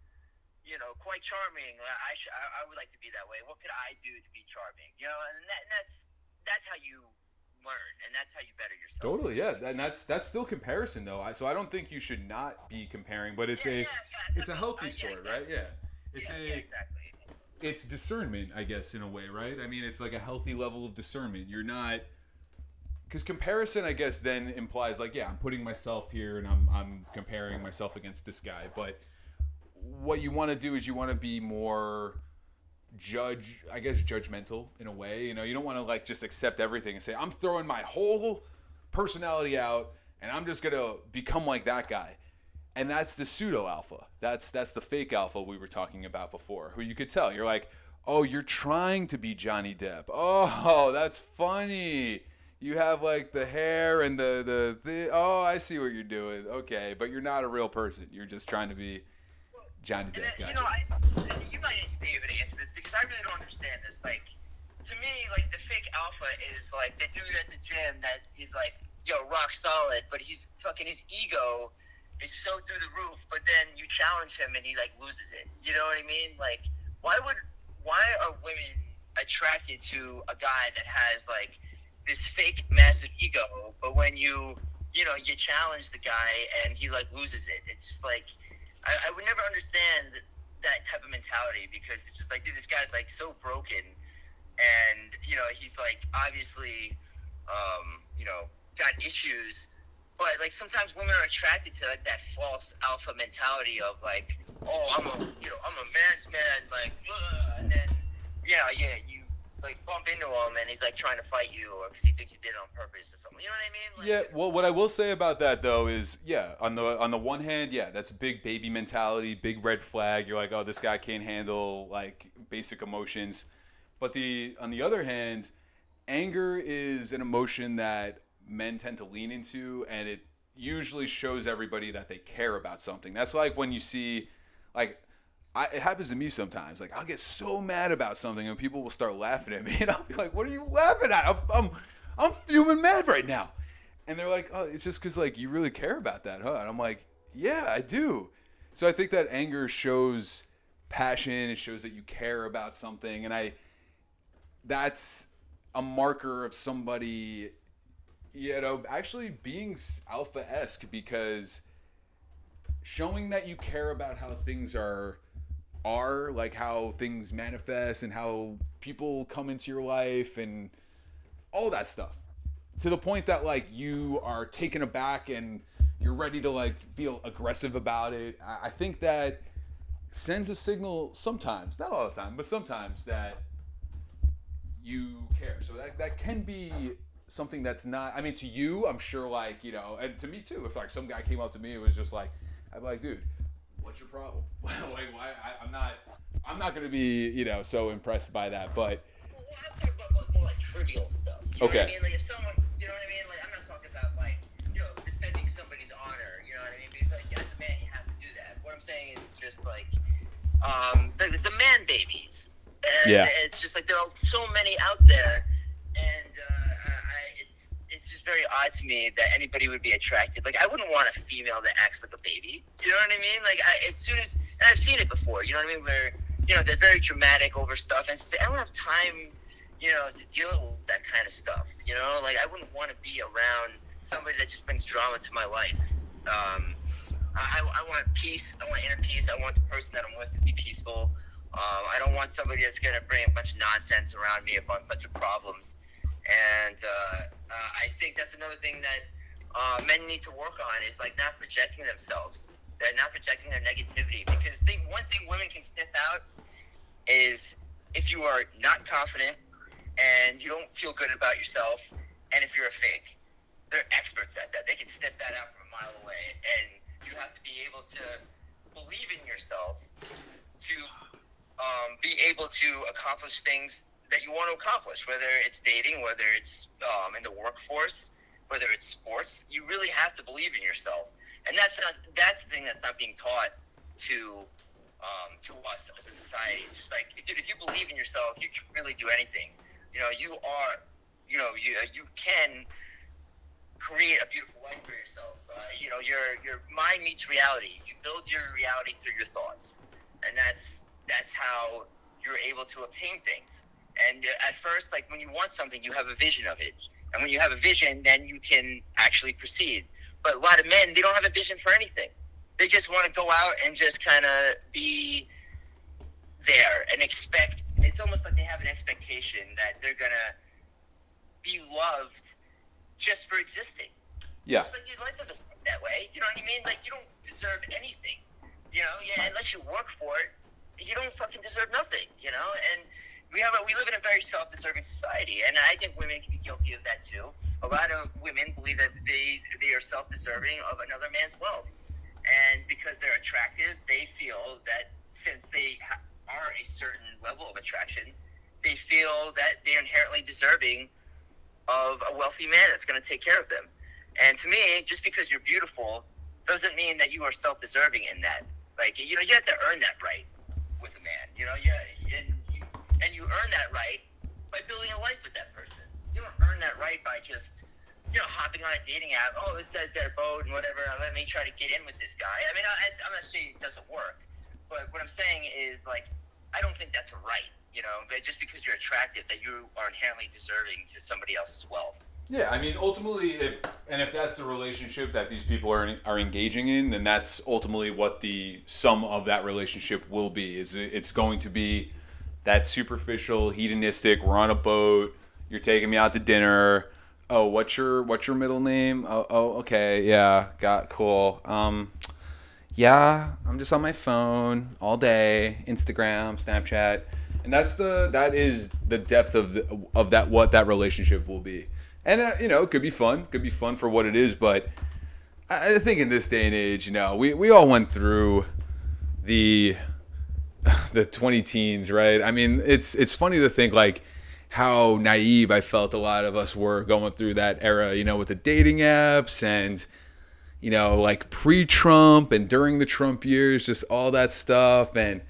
you know, quite charming. I, I, I would like to be that way. What could I do to be charming? You know, and, that, and that's that's how you learn, and that's how you better yourself. Totally, yeah, and that's that's still comparison though. I, so I don't think you should not be comparing, but it's a Yeah, yeah, yeah, it's a healthy yeah, sort, exactly. right? Yeah, it's yeah, a yeah, exactly. it's discernment, I guess, in a way, right? I mean, it's like a healthy level of discernment. You're not because comparison, I guess, then implies like, yeah, I'm putting myself here and I'm I'm comparing myself against this guy. But what you want to do is you want to be more judge, I guess, judgmental in a way. You know, you don't want to like just accept everything and say, I'm throwing my whole personality out and I'm just gonna become like that guy. And that's the pseudo alpha. That's that's the fake alpha we were talking about before. Who you could tell you're like, oh, you're trying to be Johnny Depp. Oh, that's funny. You have like the hair and the the, the oh, I see what you're doing. Okay, but you're not a real person. You're just trying to be Johnny Depp. then, you know, I, you might be able to answer this because I really don't understand this. Like, to me, like the fake alpha is like the dude at the gym that is like, yo, rock solid, but he's fucking his ego is so through the roof. But then you challenge him and he like loses it. You know what I mean? Like, why would why are women attracted to a guy that has like this fake massive ego, but when you you know you challenge the guy and he like loses it, it's just like I, I would never understand that type of mentality because it's just like, dude, this guy's like so broken, and you know he's like obviously, um, you know, got issues, but like sometimes women are attracted to like that false alpha mentality of like, oh, I'm a, you know, I'm a man's man, like, ugh, and then, yeah, yeah, you like bump into him and he's like trying to fight you or because he thinks you did it on purpose or something. You know what I mean? Like, Yeah, well, what I will say about that though is, yeah, on the on the one hand, yeah, that's big baby mentality, big red flag. You're like, oh, this guy can't handle like basic emotions. But the on the other hand, anger is an emotion that men tend to lean into, and it usually shows everybody that they care about something. That's like when you see, like. I, it happens to me sometimes. Like I'll get so mad about something, and people will start laughing at me, and I'll be like, "What are you laughing at? I'm, I'm, I'm fuming mad right now." And they're like, "Oh, it's just because like you really care about that, huh?" And I'm like, "Yeah, I do." So I think that anger shows passion. It shows that you care about something, and I, that's a marker of somebody, you know, actually being alpha esque because showing that you care about how things are are like how things manifest and how people come into your life and all that stuff. To the point that like you are taken aback and you're ready to like be aggressive about it. I think that sends a signal sometimes not all the time but sometimes that you care. So that, that can be something that's not i mean to you i'm sure like you know and to me too if like some guy came up to me and was just like i'd be like dude what's your problem like why I, i'm not i'm not gonna be you know so impressed by that but Well, I'm talking about like, more like trivial stuff. You know Okay. What I mean, like if someone, you know what I mean? Like I'm not talking about like you know defending somebody's honor. You know what I mean? Because like as a man, you have to do that. What I'm saying is just like um the, the man babies. And Yeah. It's just like there are so many out there, just very odd to me that anybody would be attracted. Like I wouldn't want a female that acts like a baby. You know what I mean? Like I, as soon as and I've seen it before. You know what I mean? Where you know they're very dramatic over stuff, and I don't have time. You know, to deal with that kind of stuff. You know, like I wouldn't want to be around somebody that just brings drama to my life. Um, I, I want peace. I want inner peace. I want the person that I'm with to be peaceful. Um, I don't want somebody that's going to bring a bunch of nonsense around me, a bunch of problems. And uh, uh, I think that's another thing that uh, men need to work on is like not projecting themselves. They're not projecting their negativity because one thing women can sniff out is if you are not confident and you don't feel good about yourself, and if you're a fake. They're experts at that. They can sniff that out from a mile away, and you have to be able to believe in yourself to um, be able to accomplish things that you want to accomplish, whether it's dating, whether it's um, in the workforce, whether it's sports. You really have to believe in yourself, and that's not, that's the thing that's not being taught to um, to us as a society. It's just like if you, if you believe in yourself, you can really do anything. You know, you are, you know, you you can create a beautiful life for yourself. Uh, you know, your your mind meets reality. You build your reality through your thoughts, and that's that's how you're able to obtain things. And uh, at first, like when you want something, you have a vision of it, and when you have a vision, then you can actually proceed. But a lot of men, they don't have a vision for anything. They just want to go out and just kind of be there and expect. It's almost like they have an expectation that they're gonna be loved just for existing. Yeah. It's like your life doesn't work that way. You know what I mean? Like you don't deserve anything. You know, yeah, unless you work for it, you don't fucking deserve nothing. You know, and we have a, we live in a very self-deserving society, and I think women can be guilty of that too. A lot of women believe that they they are self-deserving of another man's wealth, and because they're attractive, they feel that since they are a certain level of attraction, they feel that they're inherently deserving of a wealthy man that's going to take care of them. And to me, just because you're beautiful doesn't mean that you are self-deserving in that. Like you know, you have to earn that right with a man. You know, yeah, and you, earn that right by building a life with that person. You don't earn that right by just you know hopping on a dating app. Oh, this guy's got a boat and whatever. Let me try to get in with this guy. I mean, I, I'm not saying it doesn't work, but what I'm saying is like I don't think that's a right. You know, but just because you're attractive, that you are inherently deserving to somebody else's wealth. Yeah, I mean, ultimately, if and if that's the relationship that these people are are engaging in, then that's ultimately what the sum of that relationship will be. Is it- it's going to be that superficial, hedonistic. We're on a boat. You're taking me out to dinner. Oh, what's your what's your middle name? Oh, oh, okay, yeah, got cool. Um, yeah, I'm just on my phone all day, Instagram, Snapchat, and that's the that is the depth of the, of that what that relationship will be. And uh, you know, it could be fun, could be fun for what it is, but I think in this day and age, you know, we we all went through the the 20 teens, right? I mean, it's it's funny to think like how naive I felt a lot of us were going through that era, you know, with the dating apps and you know, like pre-Trump and during the Trump years, just all that stuff and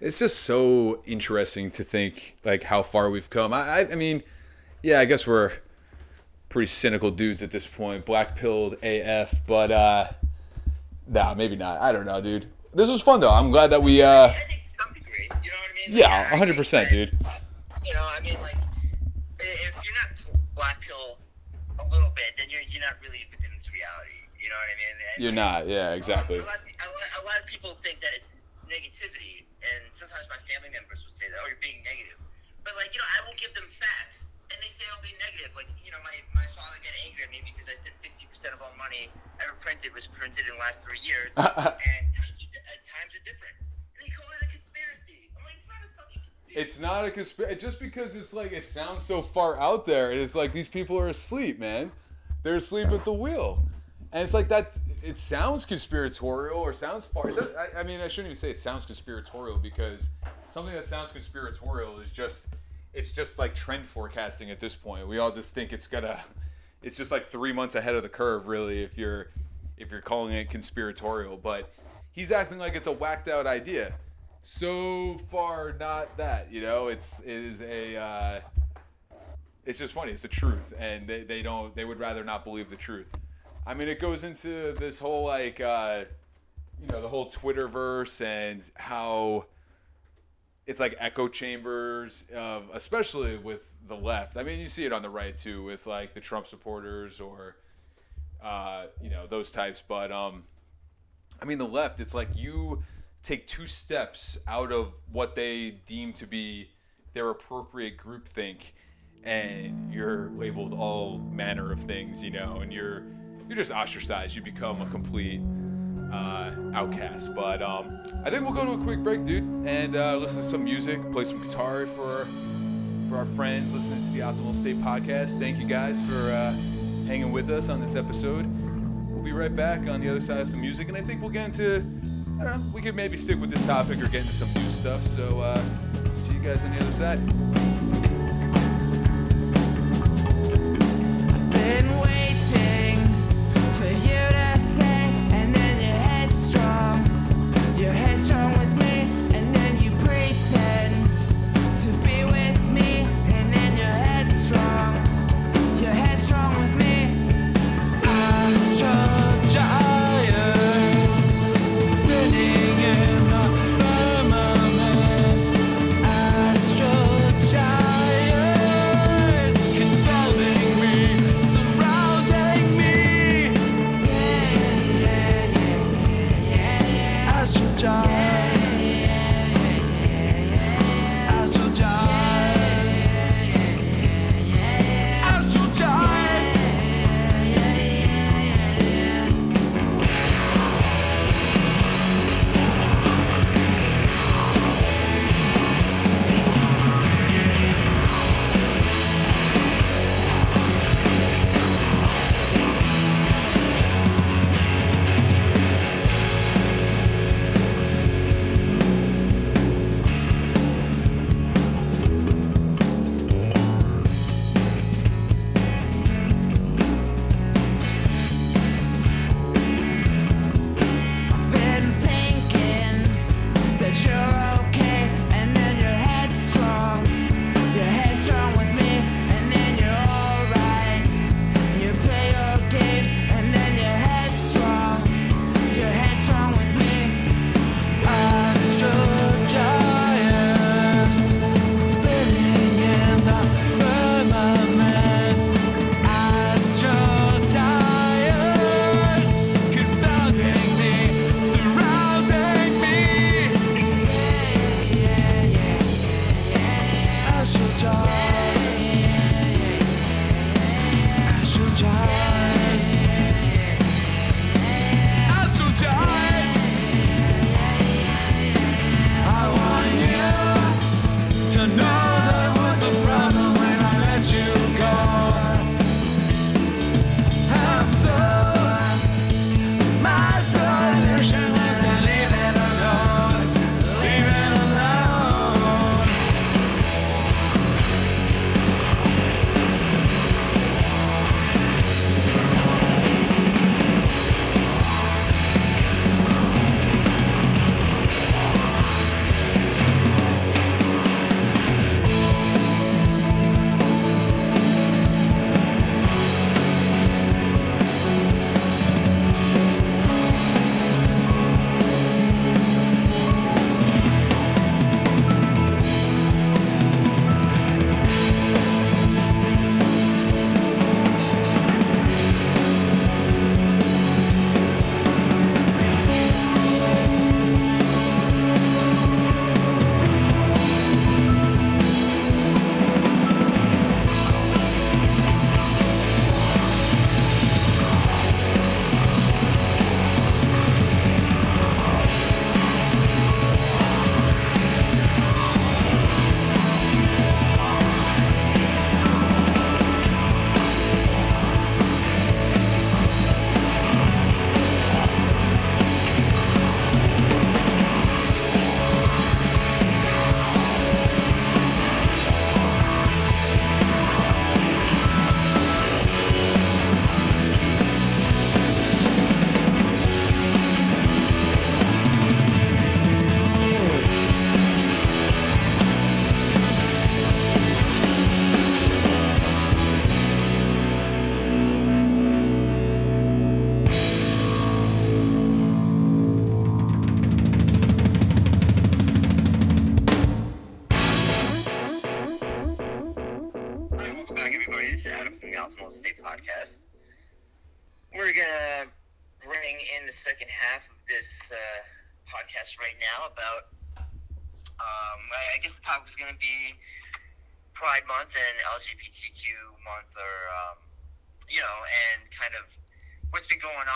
it's just so interesting to think like how far we've come. I I, I mean, yeah, I guess we're pretty cynical dudes at this point, black pilled AF, but uh nah, maybe not. I don't know, dude. This was fun though. I'm glad that we uh I think to some degree, you know what I mean? yeah, Like, I think 100%, dude. You know, I mean, like, if you're not black pilled a little bit, then you're you're not really within this reality. You know what I mean? And, You're not. Yeah, exactly. A lot, a, lot, a lot of people think that it's negativity, and sometimes my family members will say that, "Oh, you're being negative." But like, you know, I will give them facts, and they say I'll be negative. Like, you know, my my father got angry at me because I said 60% of all money ever printed was printed in the last three years, and times, are- different. And they call it a conspiracy. I'm like, it's not a fucking conspiracy. It's not a conspiracy. Just because it's like it sounds so far out there, it's like these people are asleep, man. They're asleep at the wheel, and it's like that. It sounds conspiratorial or sounds far. I, I mean, I shouldn't even say it sounds conspiratorial because something that sounds conspiratorial is just it's just like trend forecasting at this point. We all just think it's gonna. It's just like three months ahead of the curve, really. If you're if you're calling it conspiratorial, but he's acting like it's a whacked out idea. so far not that. You know, it's it is a. Uh, it's just funny. It's the truth, and they, they don't. They would rather not believe the truth. I mean, it goes into this whole like, uh, you know, the whole Twitterverse and how it's like echo chambers of, especially with the left. I mean, you see it on the right too, with like the Trump supporters or, uh, you know, those types. But um, I mean, the left. It's like you take two steps out of what they deem to be their appropriate groupthink, and you're labeled all manner of things, you know, and you're you're just ostracized. You become a complete uh, outcast. But um, I think we'll go to a quick break, dude, and uh, listen to some music, play some guitar for for our friends listening to the Optimal State podcast. Thank you guys for uh, hanging with us on this episode. Be right back on the other side of some music, and I think we'll get into. I don't know. We could maybe stick with this topic or get into some new stuff. So, uh, see you guys on the other side.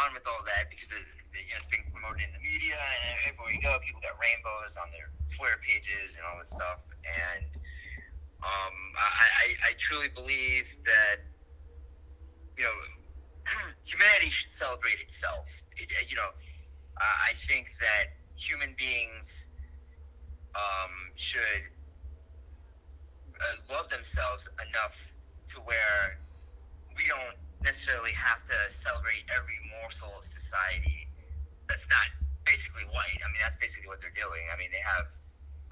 On with all that because it, you know, it's being promoted in the media, and everywhere you go, people got rainbows on their Twitter pages and all this stuff, and um, I, I, I truly believe that you know humanity should celebrate itself. It, you know, I think that human beings um, should uh, love themselves enough to where we don't necessarily have to celebrate every morsel of society that's not basically white. I mean, that's basically what they're doing. I mean, they have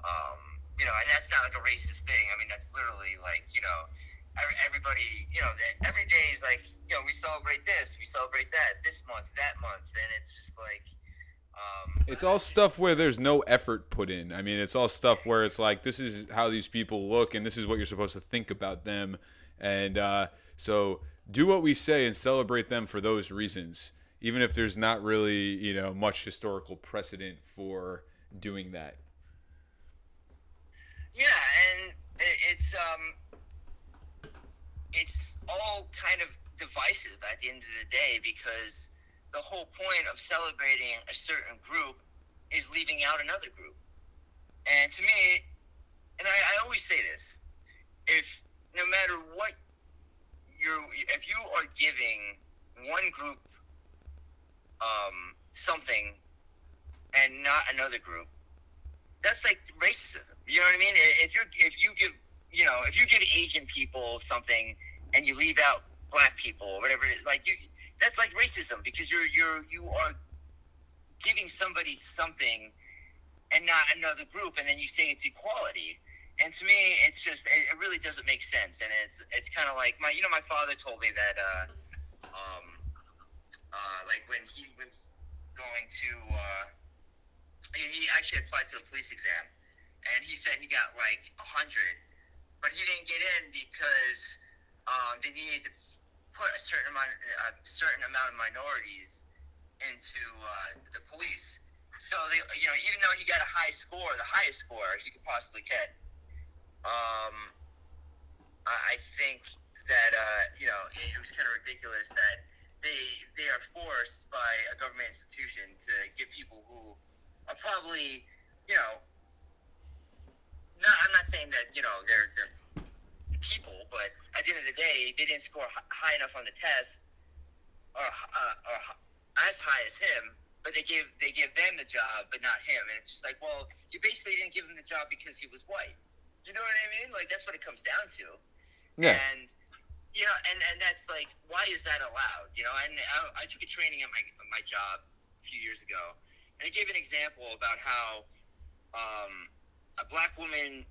um, you know, and that's not like a racist thing. I mean, that's literally like, you know, everybody, you know, every day is like, you know, we celebrate this, we celebrate that, this month, that month, and it's just like. Um, it's all stuff where there's no effort put in. I mean, it's all stuff where it's like this is how these people look, and this is what you're supposed to think about them, and uh, so do what we say and celebrate them for those reasons, even if there's not really, you know, much historical precedent for doing that. Yeah, and it's um, it's all kind of devices at the end of the day because the whole point of celebrating a certain group is leaving out another group. And to me, and I, I always say this, if no matter what you're, if you are giving one group um, something and not another group, that's like racism. You know what I mean? If you if you give you know if you give Asian people something and you leave out black people or whatever it is, like you that's like racism because you're you're you are giving somebody something and not another group, and then you say it's equality. And to me, it's just it, really doesn't make sense, and it's it's kind of like my you know my father told me that uh, um, uh, like when he was going to uh, he actually applied for the police exam and he said he got like a hundred, but he didn't get in because um, they needed to put a certain amount, a certain amount of minorities into uh, the police. So they, you know, even though he got a high score, the highest score he could possibly get, um, I think that uh, you know it was kind of ridiculous that they they are forced by a government institution to give people who are probably you know no, I'm not saying that you know they're they're people, but at the end of the day, they didn't score high enough on the test, or, uh, or as high as him. But they give they give them the job, but not him. And it's just like, well, you basically didn't give him the job because he was white. You know what I mean? Like that's what it comes down to. Yeah. And you know, and and that's like, why is that allowed? You know, and I, I took a training at my my job a few years ago, and I gave an example about how. Um, a black woman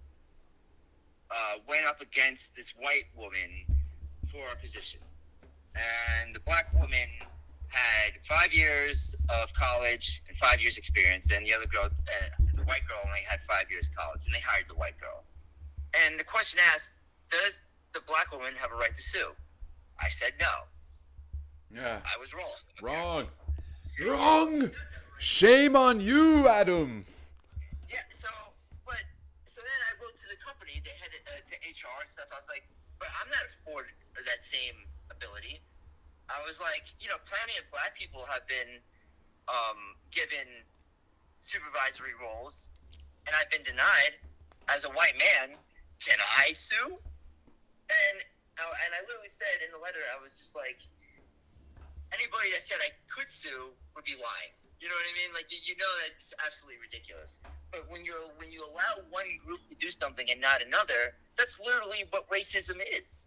uh, went up against this white woman for a position. And the black woman had five years of college and five years experience, and the other girl, uh, the white girl, only had five years college, and they hired the white girl. And the question asked, does the black woman have a right to sue? I said no. Yeah. I was wrong. Wrong. Wrong. Shame on you, Adam. Yeah. So they had uh, to HR and stuff. I was like, but I'm not afforded that same ability. I was like, you know, plenty of black people have been um, given supervisory roles, and I've been denied. As a white man, can I sue? And uh, and I literally said in the letter, I was just like, anybody that said I could sue would be lying. You know what I mean? Like you know that's absolutely ridiculous. But when you're when you allow one group to do something and not another, that's literally what racism is.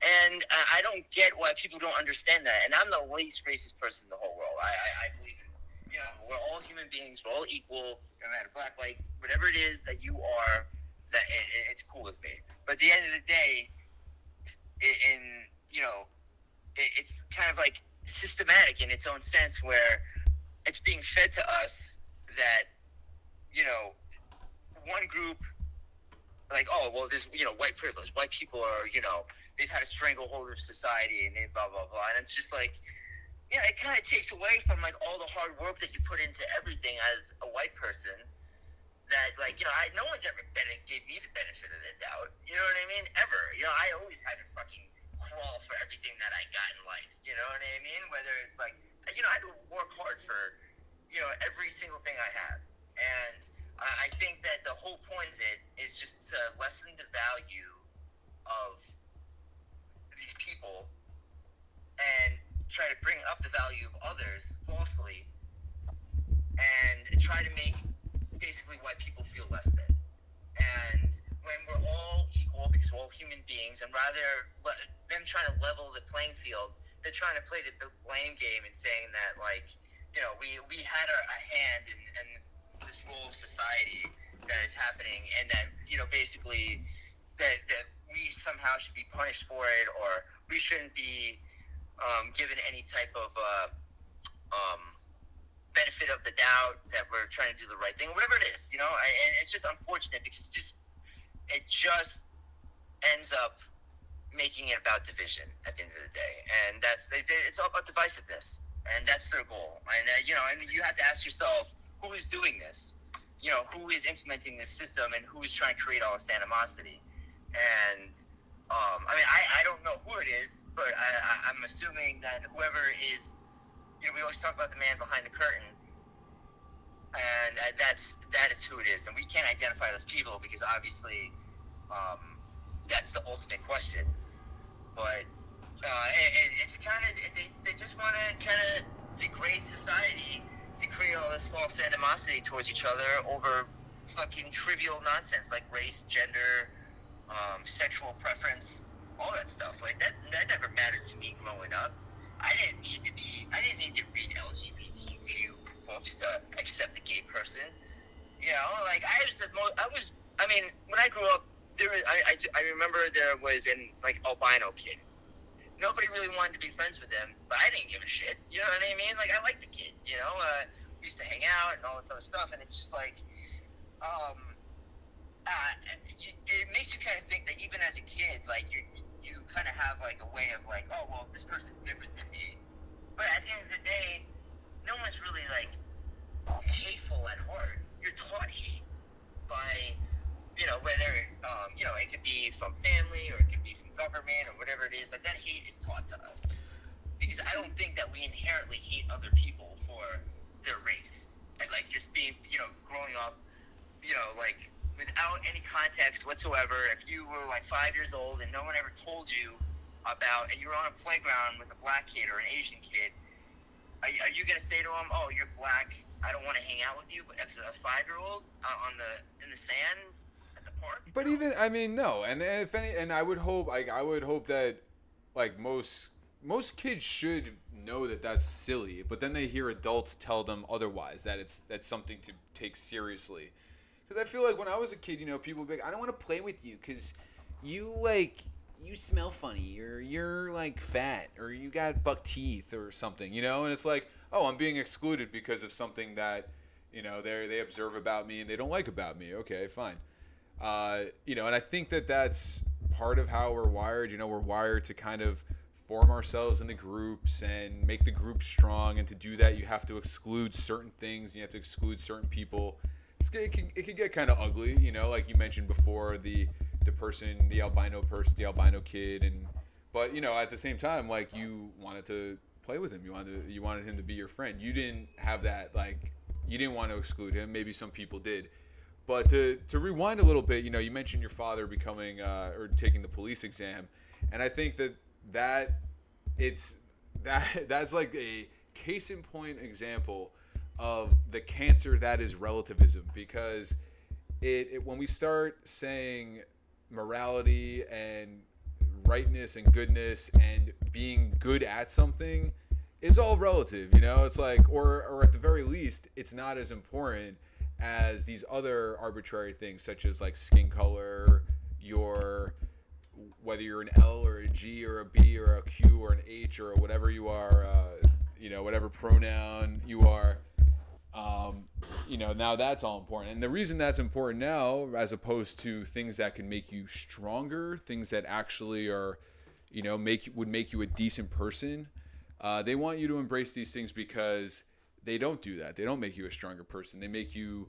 And I don't get why people don't understand that. And I'm the least racist person in the whole world. I, I, I believe in, you know, we're all human beings. We're all equal, no matter black, white, whatever it is that you are. That it, it's cool with me. But at the end of the day, in you know, it, it's kind of like systematic in its own sense where it's being fed to us that you know one group like, oh, well, there's, you know, white privilege. White people are, you know, they've had a stranglehold of society and they blah, blah, blah. And it's just like, yeah, it kind of takes away from like all the hard work that you put into everything as a white person. That like you know, I no one's ever been gave me the benefit of the doubt. You know what I mean? Ever. You know, I always had to fucking crawl for everything that I got in life. You know what I mean? Whether it's like you know, I had to work hard for you know every single thing I have, and I think that the whole point of it is just to lessen the value of these people and try to bring up the value of others falsely and try to make basically white people feel less than. And when we're all equal because we're all human beings, and rather them trying to level the playing field, they're trying to play the blame game and saying that like, you know, we we had a, a hand in, in this, this role of society that is happening, and that you know basically that that we somehow should be punished for it, or we shouldn't be um, given any type of uh, um, benefit of the doubt that we're trying to do the right thing, whatever it is, you know. I, and it's just unfortunate because it just it just ends up making it about division at the end of the day, and that's they, they, it's all about divisiveness, and that's their goal. And uh, you know, I mean, you have to ask yourself who is doing this. You know, who is implementing this system and who is trying to create all this animosity. And um, I mean, I, I don't know who it is, but I, I, am assuming that whoever is, you know, we always talk about the man behind the curtain, and that's that is who it is, and we can't identify those people because obviously, um, that's the ultimate question. But uh, it, it's kind of they, they just want to kind of degrade society, to create all this false animosity towards each other over fucking trivial nonsense like race, gender um, sexual preference, all that stuff. Like that, that never mattered to me growing up. I didn't need to be, I didn't need to read LGBTQ books to accept a gay person. You know, like I was, the most. I was, I mean, when I grew up, there, was, I, I, I remember there was an like albino kid. Nobody really wanted to be friends with him, but I didn't give a shit. You know what I mean? Like I liked the kid. You know, uh, we used to hang out and all this other stuff, and it's just like, um, uh, it makes you kind of think that even as a kid, like you you kind of have like a way of like, oh well, this person's different than me. But at the end of the day, no one's really like hateful at heart. You're taught hate by, you know, whether um, you know it could be from family or it could be from government or whatever it is. Like that hate is taught to us because I don't think that we inherently hate other people for their race and like just being, you know, growing up, you know, like without any context whatsoever, if you were like five years old and no one ever told you about, and you were on a playground with a black kid or an Asian kid, are, are you gonna say to him, "Oh, you're black. I don't want to hang out with you"? but as a five-year-old uh, on the in the sand. But even I mean, no. And, if any, and I would hope, like, I would hope that, like most most kids should know that that's silly, but then they hear adults tell them otherwise that it's that's something to take seriously. Because I feel like when I was a kid, you know, people would be like, I don't want to play with you because you, like, you smell funny or you're, like, fat or you got buck teeth or something, you know? And it's like, oh, I'm being excluded because of something that, you know, they they observe about me and they don't like about me. Okay, fine. Uh, you know, and I think that that's part of how we're wired. You know, we're wired to kind of form ourselves in the groups and make the group strong. And to do that, you have to exclude certain things. You have to exclude certain people it's, it can it can get kind of ugly, you know, like you mentioned before the the person, the albino person, the albino kid, and but you know at the same time, like you wanted to play with him, you wanted to, you wanted him to be your friend. You didn't have that like you didn't want to exclude him. Maybe some people did. But to, to rewind a little bit, you know, you mentioned your father becoming uh, or taking the police exam, and I think that that it's that that's like a case in point example of the cancer that is relativism. Because it, it when we start saying morality and rightness and goodness and being good at something is all relative you know? It's like or or at the very least it's not as important as these other arbitrary things such as like skin color your whether you're an L or a G or a B or a Q or an H or whatever you are uh, you know whatever pronoun you are Um, you know, now that's all important. And the reason that's important now, as opposed to things that can make you stronger, things that actually are, you know, make would make you a decent person, uh, they want you to embrace these things because they don't do that. They don't make you a stronger person. They make you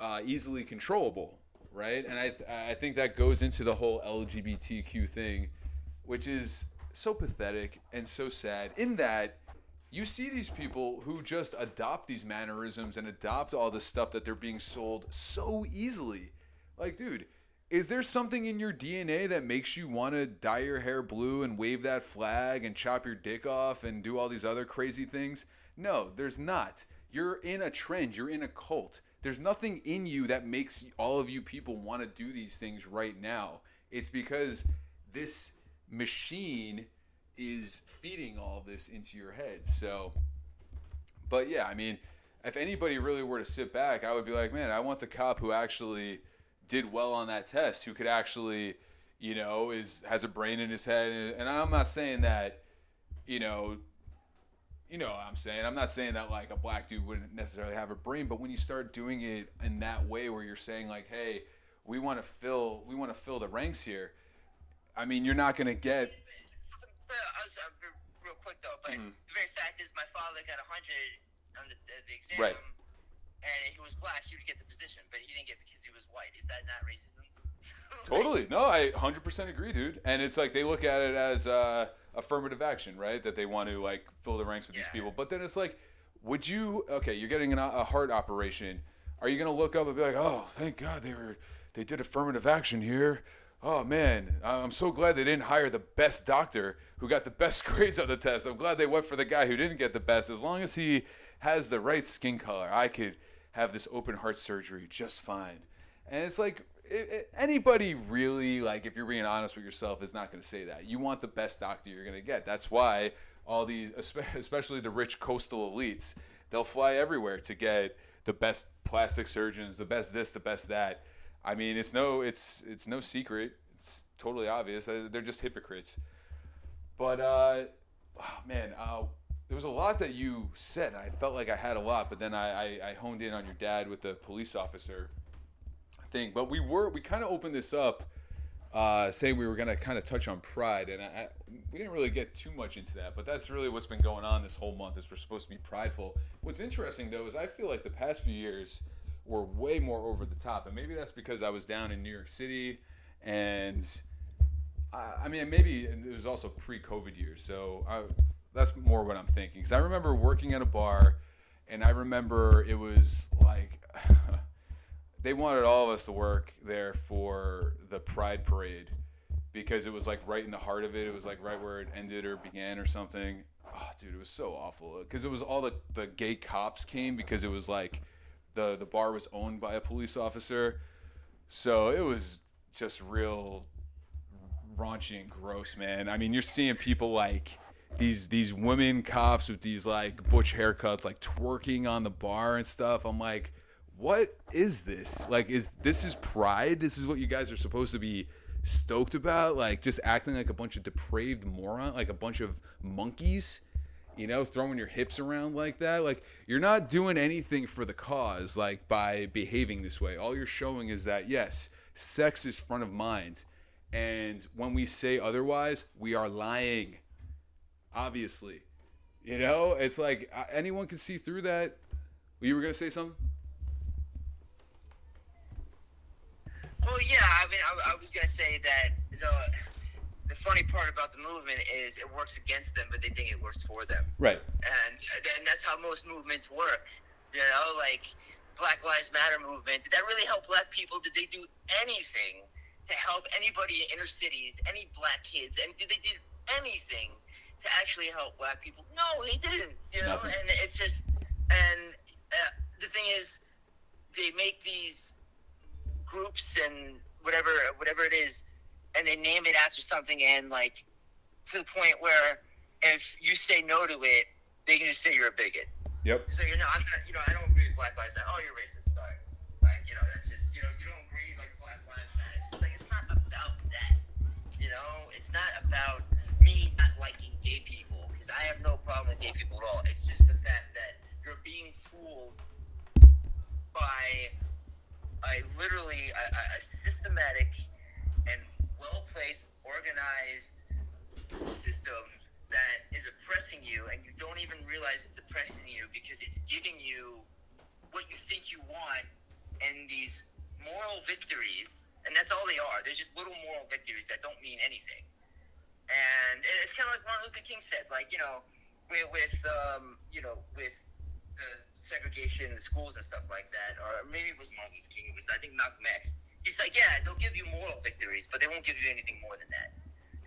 uh, easily controllable, right? And I I think that goes into the whole LGBTQ thing, which is so pathetic and so sad. In that you see these people who just adopt these mannerisms and adopt all the stuff that they're being sold so easily. Like, dude, is there something in your DNA that makes you want to dye your hair blue and wave that flag and chop your dick off and do all these other crazy things? No, there's not. You're in a trend, you're in a cult. There's nothing in you that makes all of you people want to do these things right now. It's because this machine is feeding all of this into your head. So, but yeah, I mean, if anybody really were to sit back, I would be like, man, I want the cop who actually did well on that test, who could actually, you know, is has a brain in his head. And, and I'm not saying that, you know, you know what I'm saying. I'm not saying that like a black dude wouldn't necessarily have a brain, but when you start doing it in that way, where you're saying like, hey, we want to fill, we want to fill the ranks here. I mean, you're not going to get real quick though, but mm-hmm. the very fact is, my father got a hundred on the, the, the exam, right. and he was black. He would get the position, but he didn't get because white. Is that not racism? totally. No, I 100% agree, dude. And it's like they look at it as uh, affirmative action, right? That they want to like fill the ranks with yeah. these people. But then it's like, would you? Okay, you're getting an, a heart operation. Are you gonna look up and be like, oh, thank God they were they did affirmative action here? oh man, I'm so glad they didn't hire the best doctor who got the best grades on the test. I'm glad they went for the guy who didn't get the best. As long as he has the right skin color, I could have this open heart surgery just fine. And it's like it, it, anybody really like if you're being honest with yourself is not going to say that. You want the best doctor you're going to get. That's why all these especially the rich coastal elites, they'll fly everywhere to get the best plastic surgeons, the best this, the best that I mean, it's no, it's it's no secret. It's totally obvious. Uh, they're just hypocrites. But uh, oh, man, uh, there was a lot that you said. I felt like I had a lot, but then I, I, I honed in on your dad with the police officer thing. But we were we kind of opened this up, uh, saying we were gonna kind of touch on pride, and I, I, we didn't really get too much into that. But that's really what's been going on this whole month. Is we're supposed to be prideful. What's interesting though is I feel like the past few years were way more over the top. And maybe that's because I was down in New York City and I, I mean, maybe it was also pre COVID years. So I, that's more what I'm thinking. Because I remember working at a bar and I remember it was like they wanted all of us to work there for the Pride Parade because it was like right in the heart of it. It was like right where it ended or began or something. Oh, dude, it was so awful because it was all the, the gay cops came because it was like the the bar was owned by a police officer, so it was just real raunchy and gross, man. I mean, you're seeing people like these these women cops with these like butch haircuts, like twerking on the bar and stuff. I'm like, what is this? Like, is this is pride? This is what you guys are supposed to be stoked about? Like, just acting like a bunch of depraved moron, like a bunch of monkeys you know, throwing your hips around like that. Like you're not doing anything for the cause like by behaving this way. All you're showing is that yes, sex is front of mind. And when we say otherwise, we are lying. Obviously. You know, it's like uh, anyone can see through that. You were going to say something? Well, yeah, I mean, I, I was going to say that the the funny part about the movement is it works against them, but they think it works for them. Right. And then that's how most movements work. You know, like Black Lives Matter movement. Did that really help black people? Did they do anything to help anybody in inner cities, any black kids? And did they do anything to actually help black people? No, they didn't. You know, Nothing. and it's just and uh, the thing is, they make these groups and whatever whatever it is and they name it after something and like to the point where if you say no to it, they can just say you're a bigot. Yep. So you know, I'm not, you know, I don't agree with Black Lives Matter. Oh, you're racist. Sorry. Like, you know, that's just, you know, you don't agree like Black Lives Matter. It's like it's not about that. You know, it's not about me not liking gay people because I have no problem with gay people at all. It's just the fact that you're being fooled I literally a, a systematic and well placed, organized system that is oppressing you, and you don't even realize it's oppressing you because it's giving you what you think you want and these moral victories, and that's all they are. They're just little moral victories that don't mean anything. And it's kind of like Martin Luther King said, like you know, with, with um, you know, with the segregation in the schools and stuff like that, or maybe it was Martin Luther King. It was I think Malcolm X. He's like, yeah, they'll give you moral victories, but they won't give you anything more than that.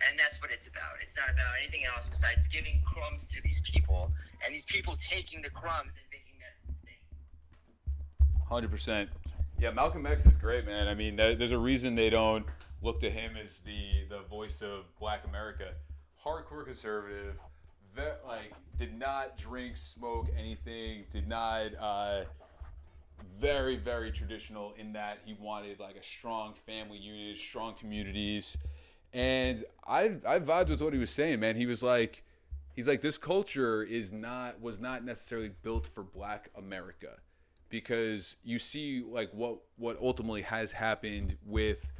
And that's what it's about. It's not about anything else besides giving crumbs to these people, and these people taking the crumbs and thinking that's sustainable. Hundred percent. Yeah, Malcolm X is great, man. I mean, there's a reason they don't look to him as the the voice of Black America. Hardcore conservative, like did not drink, smoke anything, did not. Uh, very very traditional in that he wanted like a strong family unit, strong communities, and I I vibed with what he was saying, man. He was like. He's like this culture is not was not necessarily built for black America because you see like what what ultimately has happened with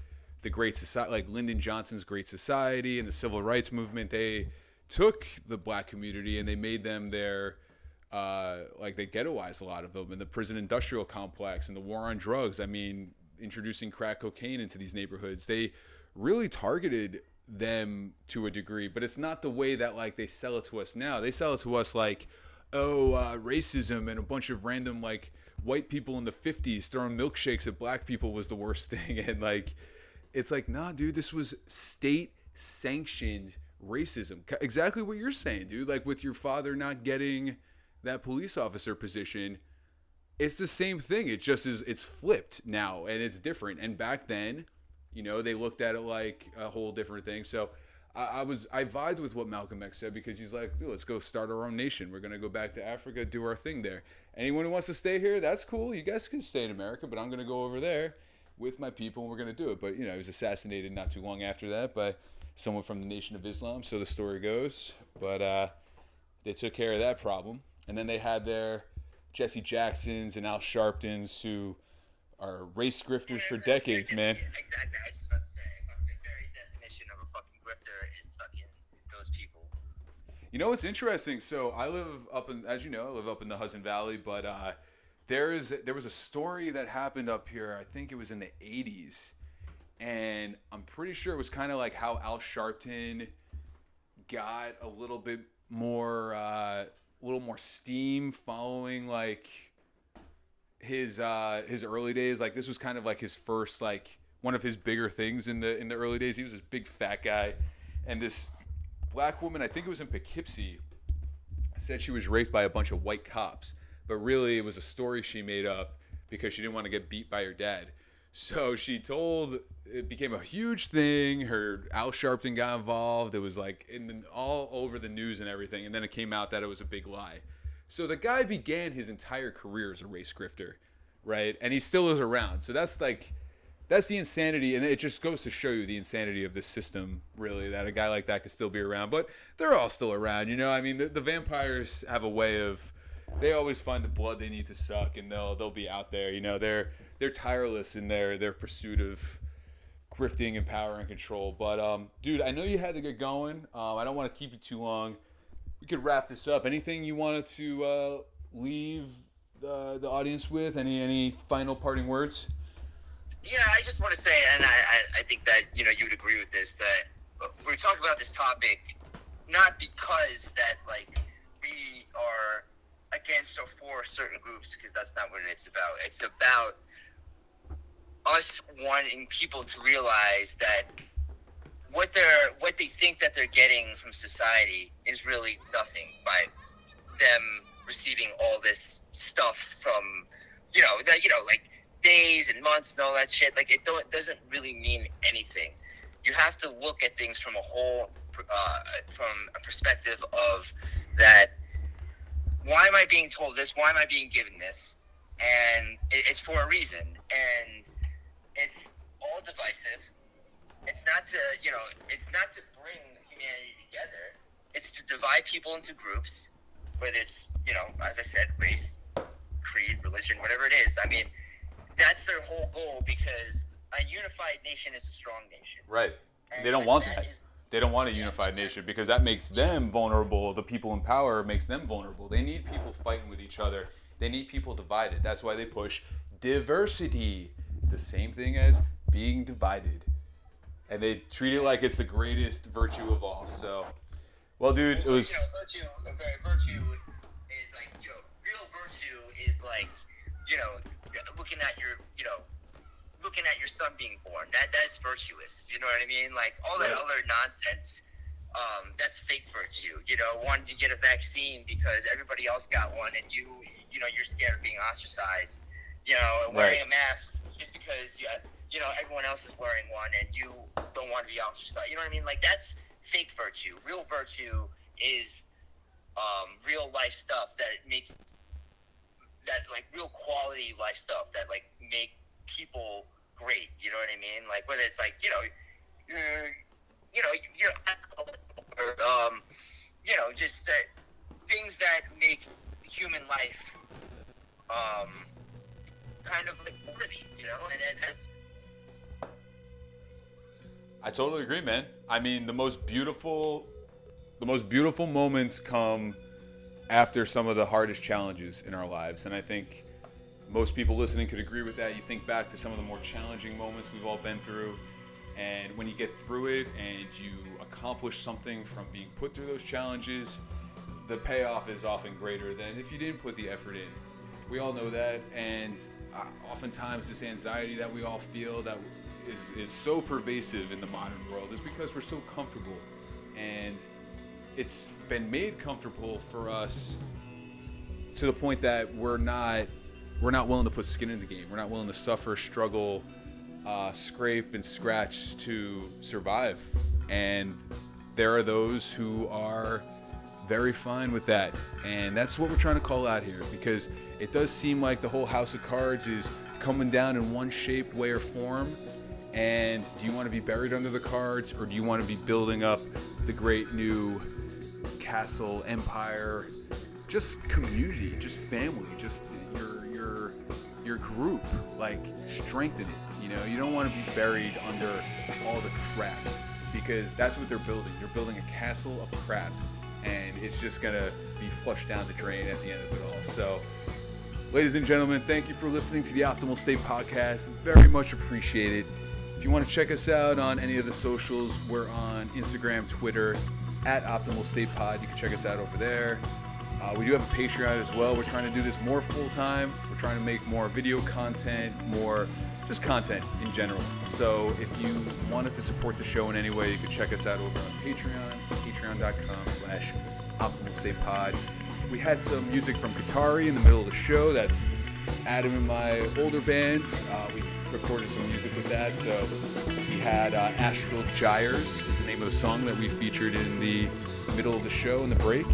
the Great Society, like Lyndon Johnson's Great Society and the Civil Rights Movement, they took the black community and they made them their, uh, like they ghettoized a lot of them, and the prison industrial complex and the war on drugs. I mean, introducing crack cocaine into these neighborhoods, they really targeted them to a degree, but it's not the way that like they sell it to us now. They sell it to us like, oh, uh, racism and a bunch of random like white people in the 50s throwing milkshakes at black people was the worst thing and like it's like, nah, dude, this was state sanctioned racism. Exactly what you're saying, dude. Like with your father not getting that police officer position, it's the same thing. It just is, it's flipped now and it's different. And back then, you know, they looked at it like a whole different thing. So I, I was, I vibed with what Malcolm X said because he's like, let's go start our own nation. We're going to go back to Africa, do our thing there. Anyone who wants to stay here, that's cool. You guys can stay in America, but I'm going to go over there with my people and we're going to do it. But, you know, he was assassinated not too long after that by someone from the Nation of Islam, so the story goes. But uh, they took care of that problem. And then they had their Jesse Jacksons and Al Sharptons who are race grifters for decades, man. Exactly. I was just about to say, the very definition of a fucking grifter is fucking those people. You know what's interesting? So I live up in, as you know, I live up in the Hudson Valley, but uh, there is there was a story that happened up here. I think it was in the '80s, and I'm pretty sure it was kind of like how Al Sharpton got a little bit more, uh, a little more steam following like his uh, his early days. Like this was kind of like his first like one of his bigger things in the in the early days. He was this big fat guy, and this black woman, I think it was in Poughkeepsie, said she was raped by a bunch of white cops but really it was a story she made up because she didn't want to get beat by her dad. So she told it became a huge thing. Her Al Sharpton got involved. It was like in the, all over the news and everything. And then it came out that it was a big lie. So the guy began his entire career as a race grifter, right? And he still is around. So that's like that's the insanity, and it just goes to show you the insanity of this system, really, that a guy like that could still be around. But they're all still around, you know. I mean, the, the vampires have a way of they always find the blood they need to suck, and they'll they'll be out there. You know, they're they're tireless in their their pursuit of grifting and power and control. But um, dude, I know you had to get going. Um, I don't want to keep you too long. We could wrap this up. Anything you wanted to uh, leave the the audience with? Any any final parting words? Yeah, I just want to say, and I, I, I think that you know you would agree with this that we're talking about this topic not because that like we are against or for certain groups because that's not what it's about. It's about us wanting people to realize that what they're what they think that they're getting from society is really nothing by them receiving all this stuff from you know that you know like days and months and all that shit like it don't doesn't really mean anything you have to look at things from a whole uh, from a perspective of that why am I being told this? Why am I being given this? And it's for a reason. And it's all divisive. It's not to, you know, it's not to bring humanity together. It's to divide people into groups, whether it's, you know, as I said, race, creed, religion, whatever it is. I mean, that's their whole goal because a unified nation is a strong nation. Right. And they don't want that. that. Is, they don't want a unified nation because that makes them vulnerable. The people in power makes them vulnerable. They need people fighting with each other. They need people divided. That's why they push diversity. The same thing as being divided. And they treat it like it's the greatest virtue of all. So, well, dude, it was. You know, virtue, virtue is like, you know, real virtue is like, you know, looking at your, you know, looking at your son being born. That that's virtuous. You know what I mean? Like all that Right. other nonsense. Um, that's fake virtue. You know, one to get a vaccine because everybody else got one, and you, you know, you're scared of being ostracized. You know, wearing Right. a mask just because you, you know everyone else is wearing one, and you don't want to be ostracized. You know what I mean? Like that's fake virtue. Real virtue is um, real life stuff that makes that like real quality life stuff that like make people great. You know what I mean? Like whether it's like you know, you're, you know, you're, or, um, you know, just that things that make human life, um, kind of like worthy. You know, and, and that's I totally agree, man. I mean, the most beautiful, the most beautiful moments come after some of the hardest challenges in our lives, and I think most people listening could agree with that. You think back to some of the more challenging moments we've all been through, and when you get through it and you accomplish something from being put through those challenges, the payoff is often greater than if you didn't put the effort in. We all know that, and oftentimes this anxiety that we all feel that is, is so pervasive in the modern world is because we're so comfortable, and it's been made comfortable for us to the point that we're not we're not willing to put skin in the game. We're not willing to suffer, struggle, uh, scrape, and scratch to survive. And there are those who are very fine with that. And that's what we're trying to call out here because it does seem like the whole house of cards is coming down in one shape, way, or form. And do you want to be buried under the cards or do you want to be building up the great new castle, empire, just community, just family, just your your your group, like strengthen it. You know, you don't want to be buried under all the crap because that's what they're building. You're building a castle of crap, and it's just gonna be flushed down the drain at the end of it all. So. Ladies and gentlemen, thank you for listening to the Optimal State Podcast. Very much appreciated. If you want to check us out on any of the socials, we're on Instagram, Twitter, at Optimal State Pod. You can check us out over there. Uh, we do have a Patreon as well. We're trying to do this more full time. We're trying to make more video content, more just content in general. So if you wanted to support the show in any way, you could check us out over on Patreon, patreon.com slash Optimal State Pod. We had some music from Kitari in the middle of the show. That's Adam and my older bands. Uh, we recorded some music with that. So we had uh, Astral Gyres is the name of the song that we featured in the middle of the show in the break.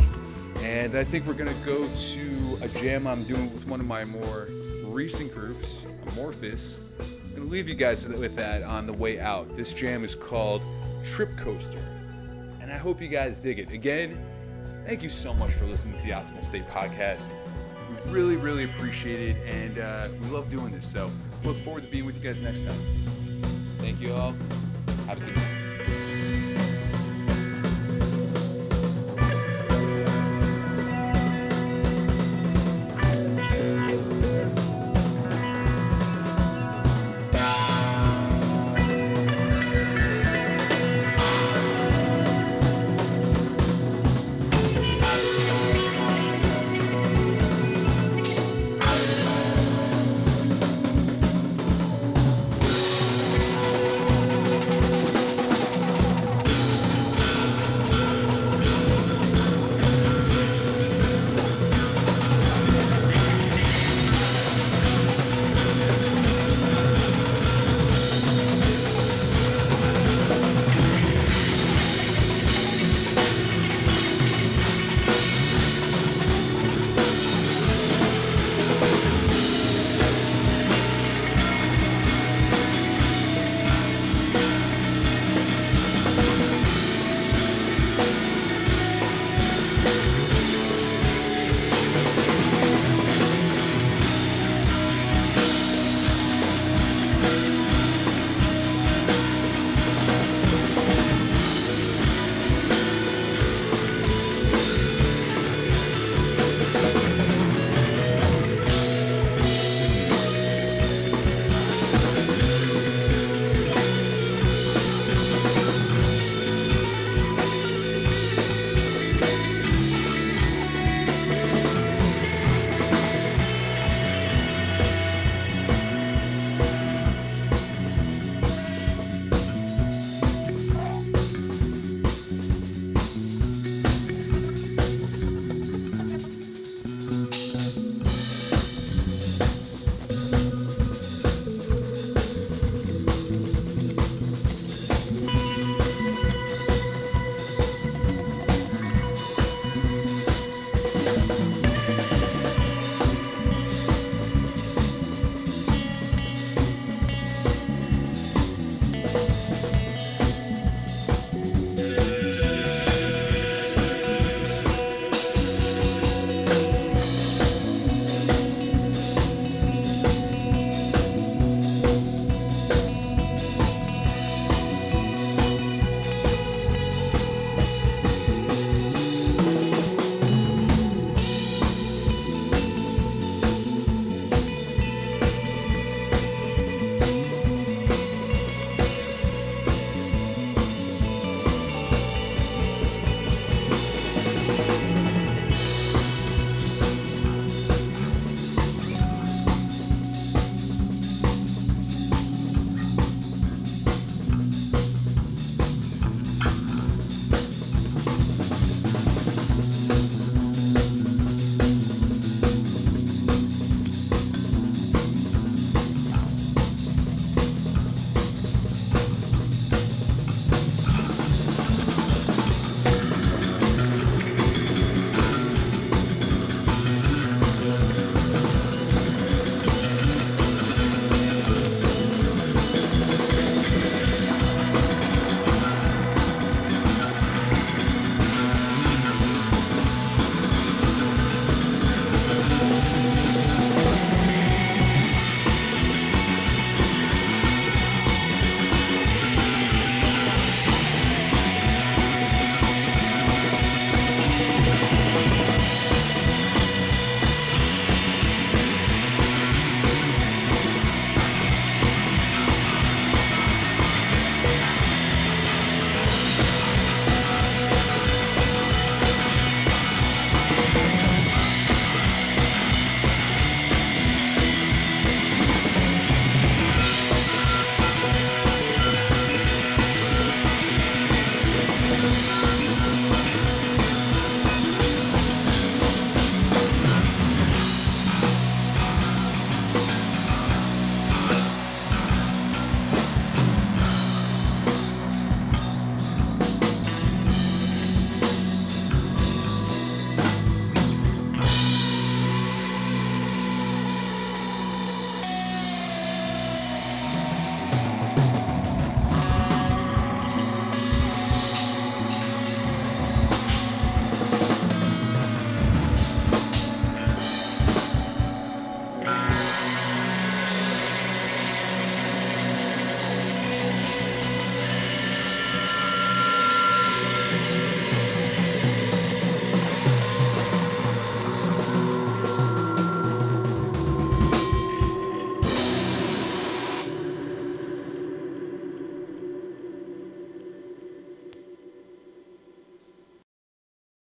And I think we're gonna go to a jam I'm doing with one of my more recent groups, Amorphous. I'm gonna leave you guys with that on the way out. This jam is called Trip Coaster, and I hope you guys dig it. Again, thank you so much for listening to the Optimal State Podcast. We really, really appreciate it, and uh, we love doing this. So look forward to being with you guys next time. Thank you all. Have a good night.